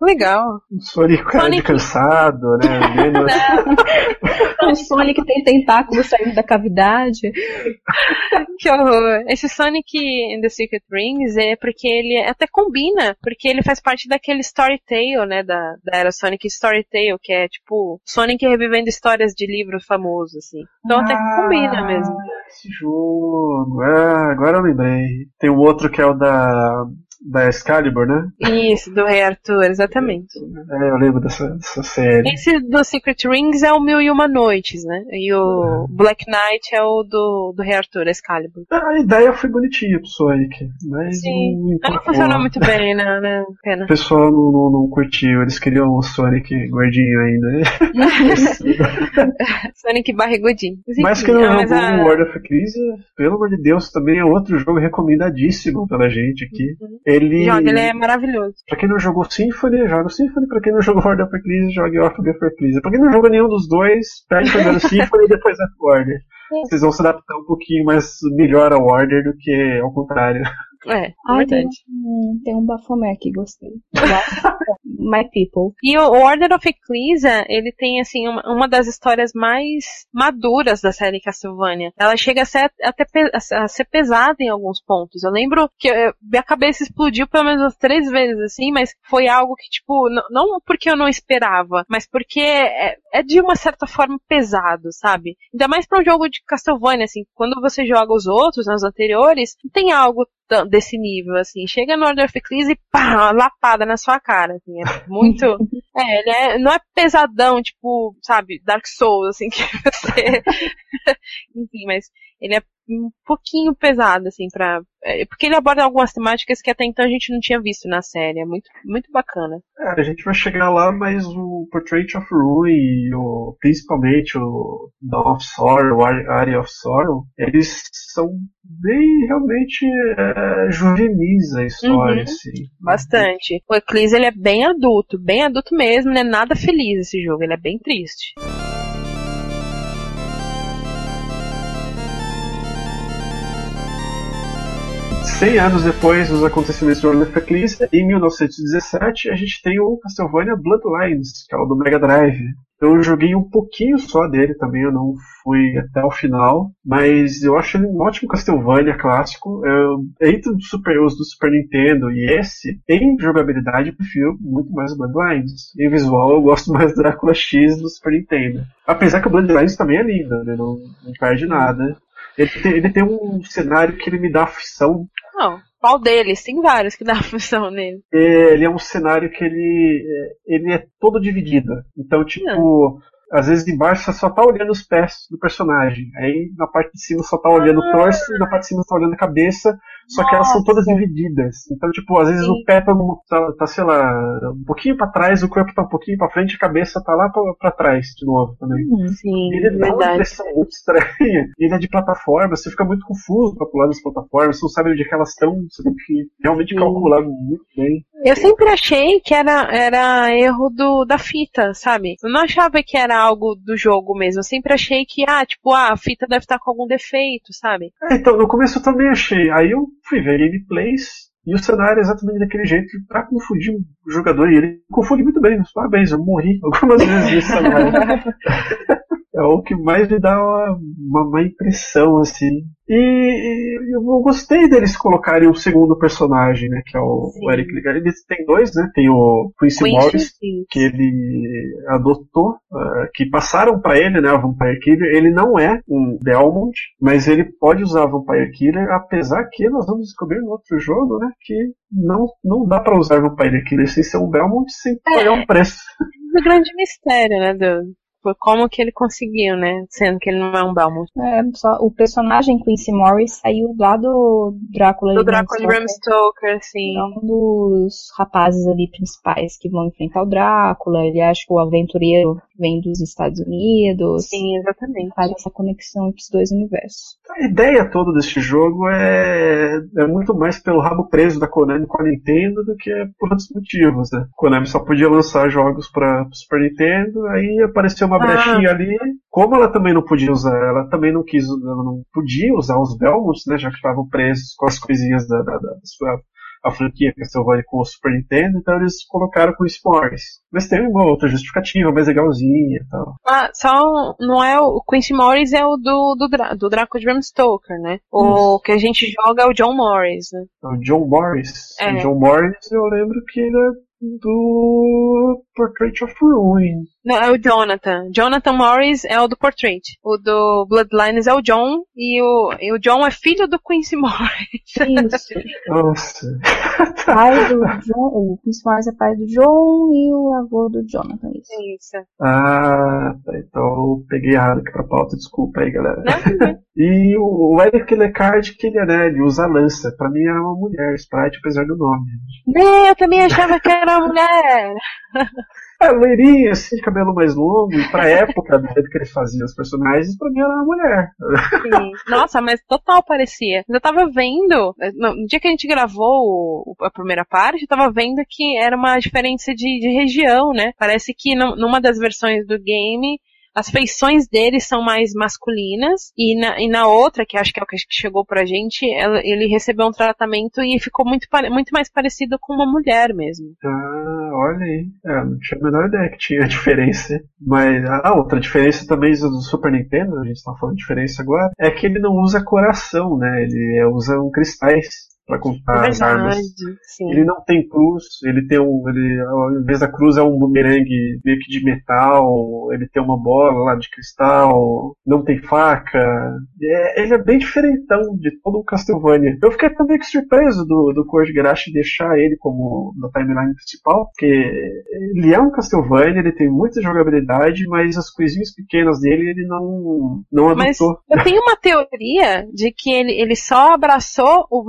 Legal. O Sonic, cara de Sonic- cansado, né? Menos- o Sonic tem tentáculos saindo da cavidade. Que horror. Esse Sonic and the Secret Rings é porque ele até combina, porque ele faz parte daquele Storytale, né, da, da era Sonic Storytale, que é tipo Sonic revivendo histórias de livro famoso, assim. Então até que combina mesmo. Esse jogo, ah, agora eu lembrei. Tem um outro que é o da da Excalibur, né? Isso, do Rei Arthur, exatamente. É, eu lembro dessa, dessa série. Esse do Secret Rings é o Mil e Uma Noites, né? E o Black Knight é o do, do Rei Arthur, Excalibur. A ideia foi bonitinha pro Sonic, mas Sim. não Não funcionou muito bem, né? né? Pena. O pessoal não, não, não curtiu, eles queriam o Sonic gordinho ainda. Sonic barrigudinho. Mas que não ah, mas jogou a- World of Ecclesia, pelo amor de Deus, também é outro jogo recomendadíssimo pela gente aqui. Ele, Joga, ele é maravilhoso. pra quem não jogou Symphony, joga o Symphony. Pra quem não jogou World of Ecclesia, joga World of Ecclesia. Pra quem não jogou nenhum dos dois, pega primeiro o Symphony e depois a Order. Vocês vão se adaptar um pouquinho mais melhor ao Order do que ao contrário. É, é Ai, tem verdade. um, tem um Baphomet aqui, gostei. My People. E o Order of Ecclesia, ele tem, assim, uma, uma das histórias mais maduras da série Castlevania. Ela chega a ser, até a ser pesada em alguns pontos. Eu lembro que eh, minha cabeça explodiu pelo menos umas três vezes, assim, mas foi algo que, tipo, não porque eu não esperava, mas porque é, é de uma certa forma pesado, sabe? Ainda mais pra um jogo de Castlevania, assim, quando você joga os outros, nos anteriores, não tem algo desse nível, assim. Chega no Order of Ecclesia e pá, uma lapada na sua cara, assim. É muito... é, ele é, não é pesadão, tipo, sabe, Dark Souls, assim, que você... Enfim, mas ele é um pouquinho pesado, assim, pra... é, porque ele aborda algumas temáticas que até então a gente não tinha visto na série. É muito, muito bacana. É, a gente vai chegar lá, mas o Portrait of Ruin e o, principalmente o Dawn of Sorrow, o Area of Sorrow, eles são bem realmente é, juvenis a história, Uhum. assim. Bastante. O Eclipse, ele é bem adulto, bem adulto mesmo, não é nada feliz esse jogo, ele é bem triste. Cem anos depois dos acontecimentos de Ecclesia, em 1917, a gente tem o Castlevania Bloodlines, que é o do Mega Drive. Eu joguei um pouquinho só dele também, eu não fui até o final, mas eu acho ele um ótimo Castlevania clássico. Eu, entre os super, os do Super Nintendo e esse, em jogabilidade eu prefiro muito mais o Bloodlines. Em visual eu gosto mais do Drácula X do Super Nintendo. Apesar que o Bloodlines também é lindo, né? não, não perde nada. Ele tem, ele tem um cenário que ele me dá aflição Não, qual deles? Tem vários que dá função nele. é, ele é um cenário que ele, é, ele é todo dividido. Então, tipo, às vezes embaixo você só tá olhando os pés do personagem. Aí na parte de cima só tá olhando o torso e na parte de cima só tá olhando a cabeça. Só que elas são todas divididas. Então, tipo, às vezes Sim. o pé tá, tá, tá, sei lá, um pouquinho pra trás, o corpo tá um pouquinho pra frente, a cabeça tá lá pra, pra trás de novo também. Sim, Ele dá uma verdade. impressão muito estranha. Ele é de plataforma, você fica muito confuso pra pular das plataformas, você não sabe onde é que elas estão, você tem que realmente Sim. calcular muito bem. Eu sempre achei que era, era erro do, da fita, sabe? Eu não achava que era algo do jogo mesmo. Eu sempre achei que, ah, tipo, ah, a fita deve estar com algum defeito, sabe? É, então, no começo eu também achei. Aí eu fui ver gameplays e o cenário é exatamente daquele jeito pra confundir o jogador. E ele confunde muito bem. Parabéns, eu morri algumas vezes nesse cenário. É o que mais me dá uma, uma má impressão, assim. E, e eu gostei deles colocarem um segundo personagem, né? Que é o, o Eric Ligar. Eles têm dois, né? Tem o Quincy Quincy, Morris, que ele adotou, ah, que passaram pra ele, né, a Vampire Killer. Ele não é um Belmont, mas ele pode usar a Vampire Killer, apesar que nós vamos descobrir no outro jogo, né, que não, não dá pra usar Vampire Killer sem ser um Belmont sem pagar um preço. O grande mistério, né, do, foi como que ele conseguiu, né? Sendo que ele não é um Belmont. É, só, o personagem Quincy Morris saiu lá do Drácula Do de Bram Drácula de Stoker. Bram Stoker, assim. É um dos rapazes ali principais que vão enfrentar o Drácula. Ele acha que o aventureiro vem dos Estados Unidos. Sim, exatamente. Faz essa conexão entre os dois universos. A ideia toda deste jogo é, é muito mais pelo rabo preso da Konami com a Nintendo do que por outros motivos, né? A Konami só podia lançar jogos para Super Nintendo, aí apareceu uma Ah. brechinha ali. Como ela também não podia usar, ela também não quis, ela não podia usar os Belmonts, né? Já que estavam presos com as coisinhas da, da, da sua a franquia Castlevania com o Super Nintendo, então eles colocaram com o Sports. Mas tem uma outra justificativa mais legalzinha e tal. Ah, só não é o o Quincy Morris é o do do, Drá- do Drácula de Bram Stoker, né? O que a gente joga é o John Morris, né? O John Morris. É. O John Morris, eu lembro que ele é do Portrait of Ruin. Não, é o Jonathan. Jonathan Morris é o do Portrait. O do Bloodlines é o John. E o, e o John é filho do Quincy Morris. Isso. Nossa. pai do John, o Quincy Morris é pai do John e o avô do Jonathan. Isso. Isso. Ah, tá. Então eu peguei errado aqui pra pauta, desculpa aí, galera. Não, E o, o Eric Lecard, que ele é, né? Ele usa lança. Pra mim era uma mulher, Sprite, apesar do nome. não, eu também achava que era uma mulher. É, loirinha, assim, de cabelo mais longo, e pra época, do jeito que ele fazia os personagens, pra mim era uma mulher. Sim. Nossa, mas total parecia. Eu tava vendo, no dia que a gente gravou a primeira parte, eu tava vendo que era uma diferença de, de região, né? Parece que num- numa das versões do game, as feições dele são mais masculinas, e na, e na outra, que acho que é o que chegou pra gente, ela- ele recebeu um tratamento e ficou muito, muito mais parecido com uma mulher mesmo. Ah, olha aí. É, não tinha a menor ideia que tinha diferença. Mas a outra diferença também do Super Nintendo, a gente tá falando de diferença agora, é que ele não usa coração, né? Ele é, usa um cristais pra contar as armas. sim. Ele não tem cruz, ele tem um. Ele, ao invés da cruz é um bumerangue meio que de metal, ele tem uma bola lá de cristal, não tem faca. É, ele é bem diferentão de todo o Castlevania. Eu fiquei também que surpreso do, do Koji Garashi deixar ele como na timeline principal, porque ele é um Castlevania, ele tem muita jogabilidade, mas as coisinhas pequenas dele ele não, não Mas adotou. eu tenho uma teoria de que ele, ele só abraçou o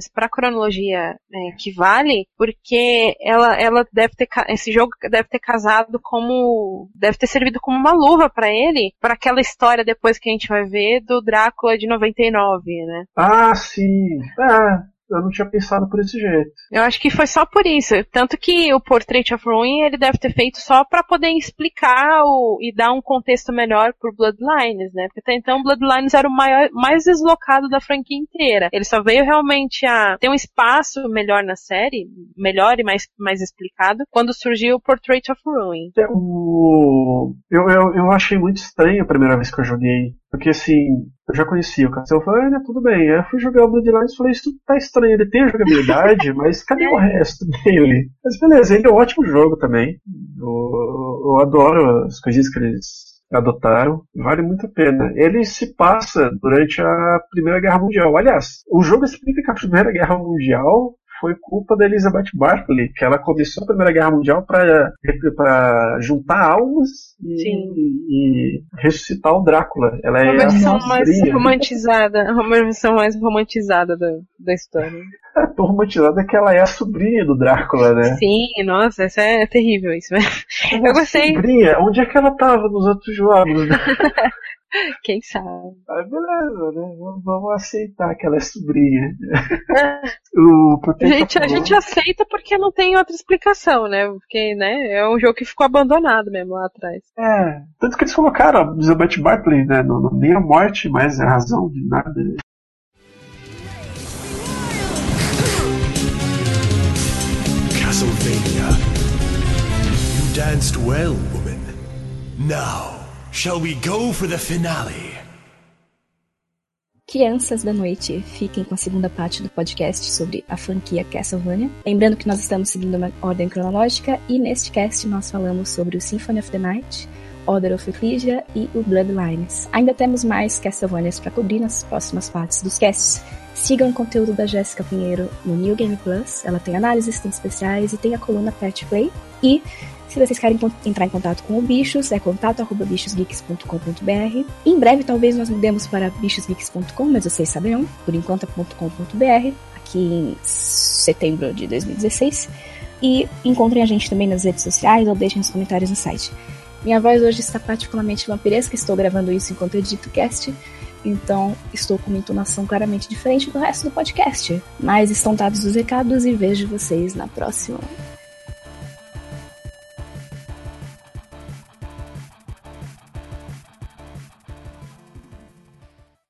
Bloodlines pra cronologia é, que vale, porque ela, ela deve ter, esse jogo deve ter casado como, deve ter servido como uma luva pra ele, pra aquela história depois que a gente vai ver do Drácula de 99, né? Ah, sim. Ah, eu não tinha pensado por esse jeito. Eu acho que foi só por isso. Tanto que o Portrait of Ruin ele deve ter feito só pra poder explicar o, e dar um contexto melhor pro Bloodlines, né? Porque até então Bloodlines era o maior, mais deslocado da franquia inteira. Ele só veio realmente a ter um espaço melhor na série, melhor e mais, mais explicado, quando surgiu o Portrait of Ruin. É, o- Eu, eu, eu achei muito estranho a primeira vez que eu joguei. Porque assim, eu já conhecia o Castlevania, tudo bem. Aí eu fui jogar o Bloodlines e falei, isso tá estranho, ele tem a jogabilidade, mas cadê o resto dele? Mas beleza, ele é um ótimo jogo também. Eu, eu adoro as coisinhas que eles adotaram, vale muito a pena. Ele se passa durante a Primeira Guerra Mundial. Aliás, o jogo explica que a Primeira Guerra Mundial foi culpa da Elizabeth Barkley, que ela começou a Primeira Guerra Mundial para juntar almas e, e ressuscitar o Drácula. Ela Uma é a versão mais sobrinha. romantizada, uma versão mais romantizada da, da história. É tão romantizada que ela é a sobrinha do Drácula, né? Sim, nossa, isso é terrível isso. Eu gostei. Sobrinha, onde é que ela tava nos outros jogos? né? Quem sabe? Ah, beleza, né? Vamos, vamos aceitar que ela é sobrinha. gente, a gente aceita porque não tem outra explicação, né? Porque, né, é um jogo que ficou abandonado mesmo lá atrás. É, tanto que eles colocaram a Elizabeth Barkley, né? Não, não- nem a morte, mas a razão de nada. Castlevania. You danced well, woman. Now, shall we go for the finale? Crianças da Noite, fiquem com a segunda parte do podcast sobre a franquia Castlevania. Lembrando que nós estamos seguindo uma ordem cronológica e neste cast nós falamos sobre o Symphony of the Night, Order of Ecclesia e o Bloodlines. Ainda temos mais Castlevanias para cobrir nas próximas partes dos casts. Sigam o conteúdo da Jéssica Pinheiro no New Game Plus. Ela tem análises, tem especiais e tem a coluna Pet Play. E se vocês querem entrar em contato com o Bichos, é contato.bichosgeeks.com.br. Em breve, talvez nós mudemos para bichosgeeks.com, mas vocês saberão. Por enquanto, é .com.br, aqui em setembro de 2016. E encontrem a gente também nas redes sociais ou deixem nos comentários no site. Minha voz hoje está particularmente vampiresca, estou gravando isso enquanto edito o cast. Então, estou com uma entonação claramente diferente do resto do podcast. Mas estão dados os recados e vejo vocês na próxima.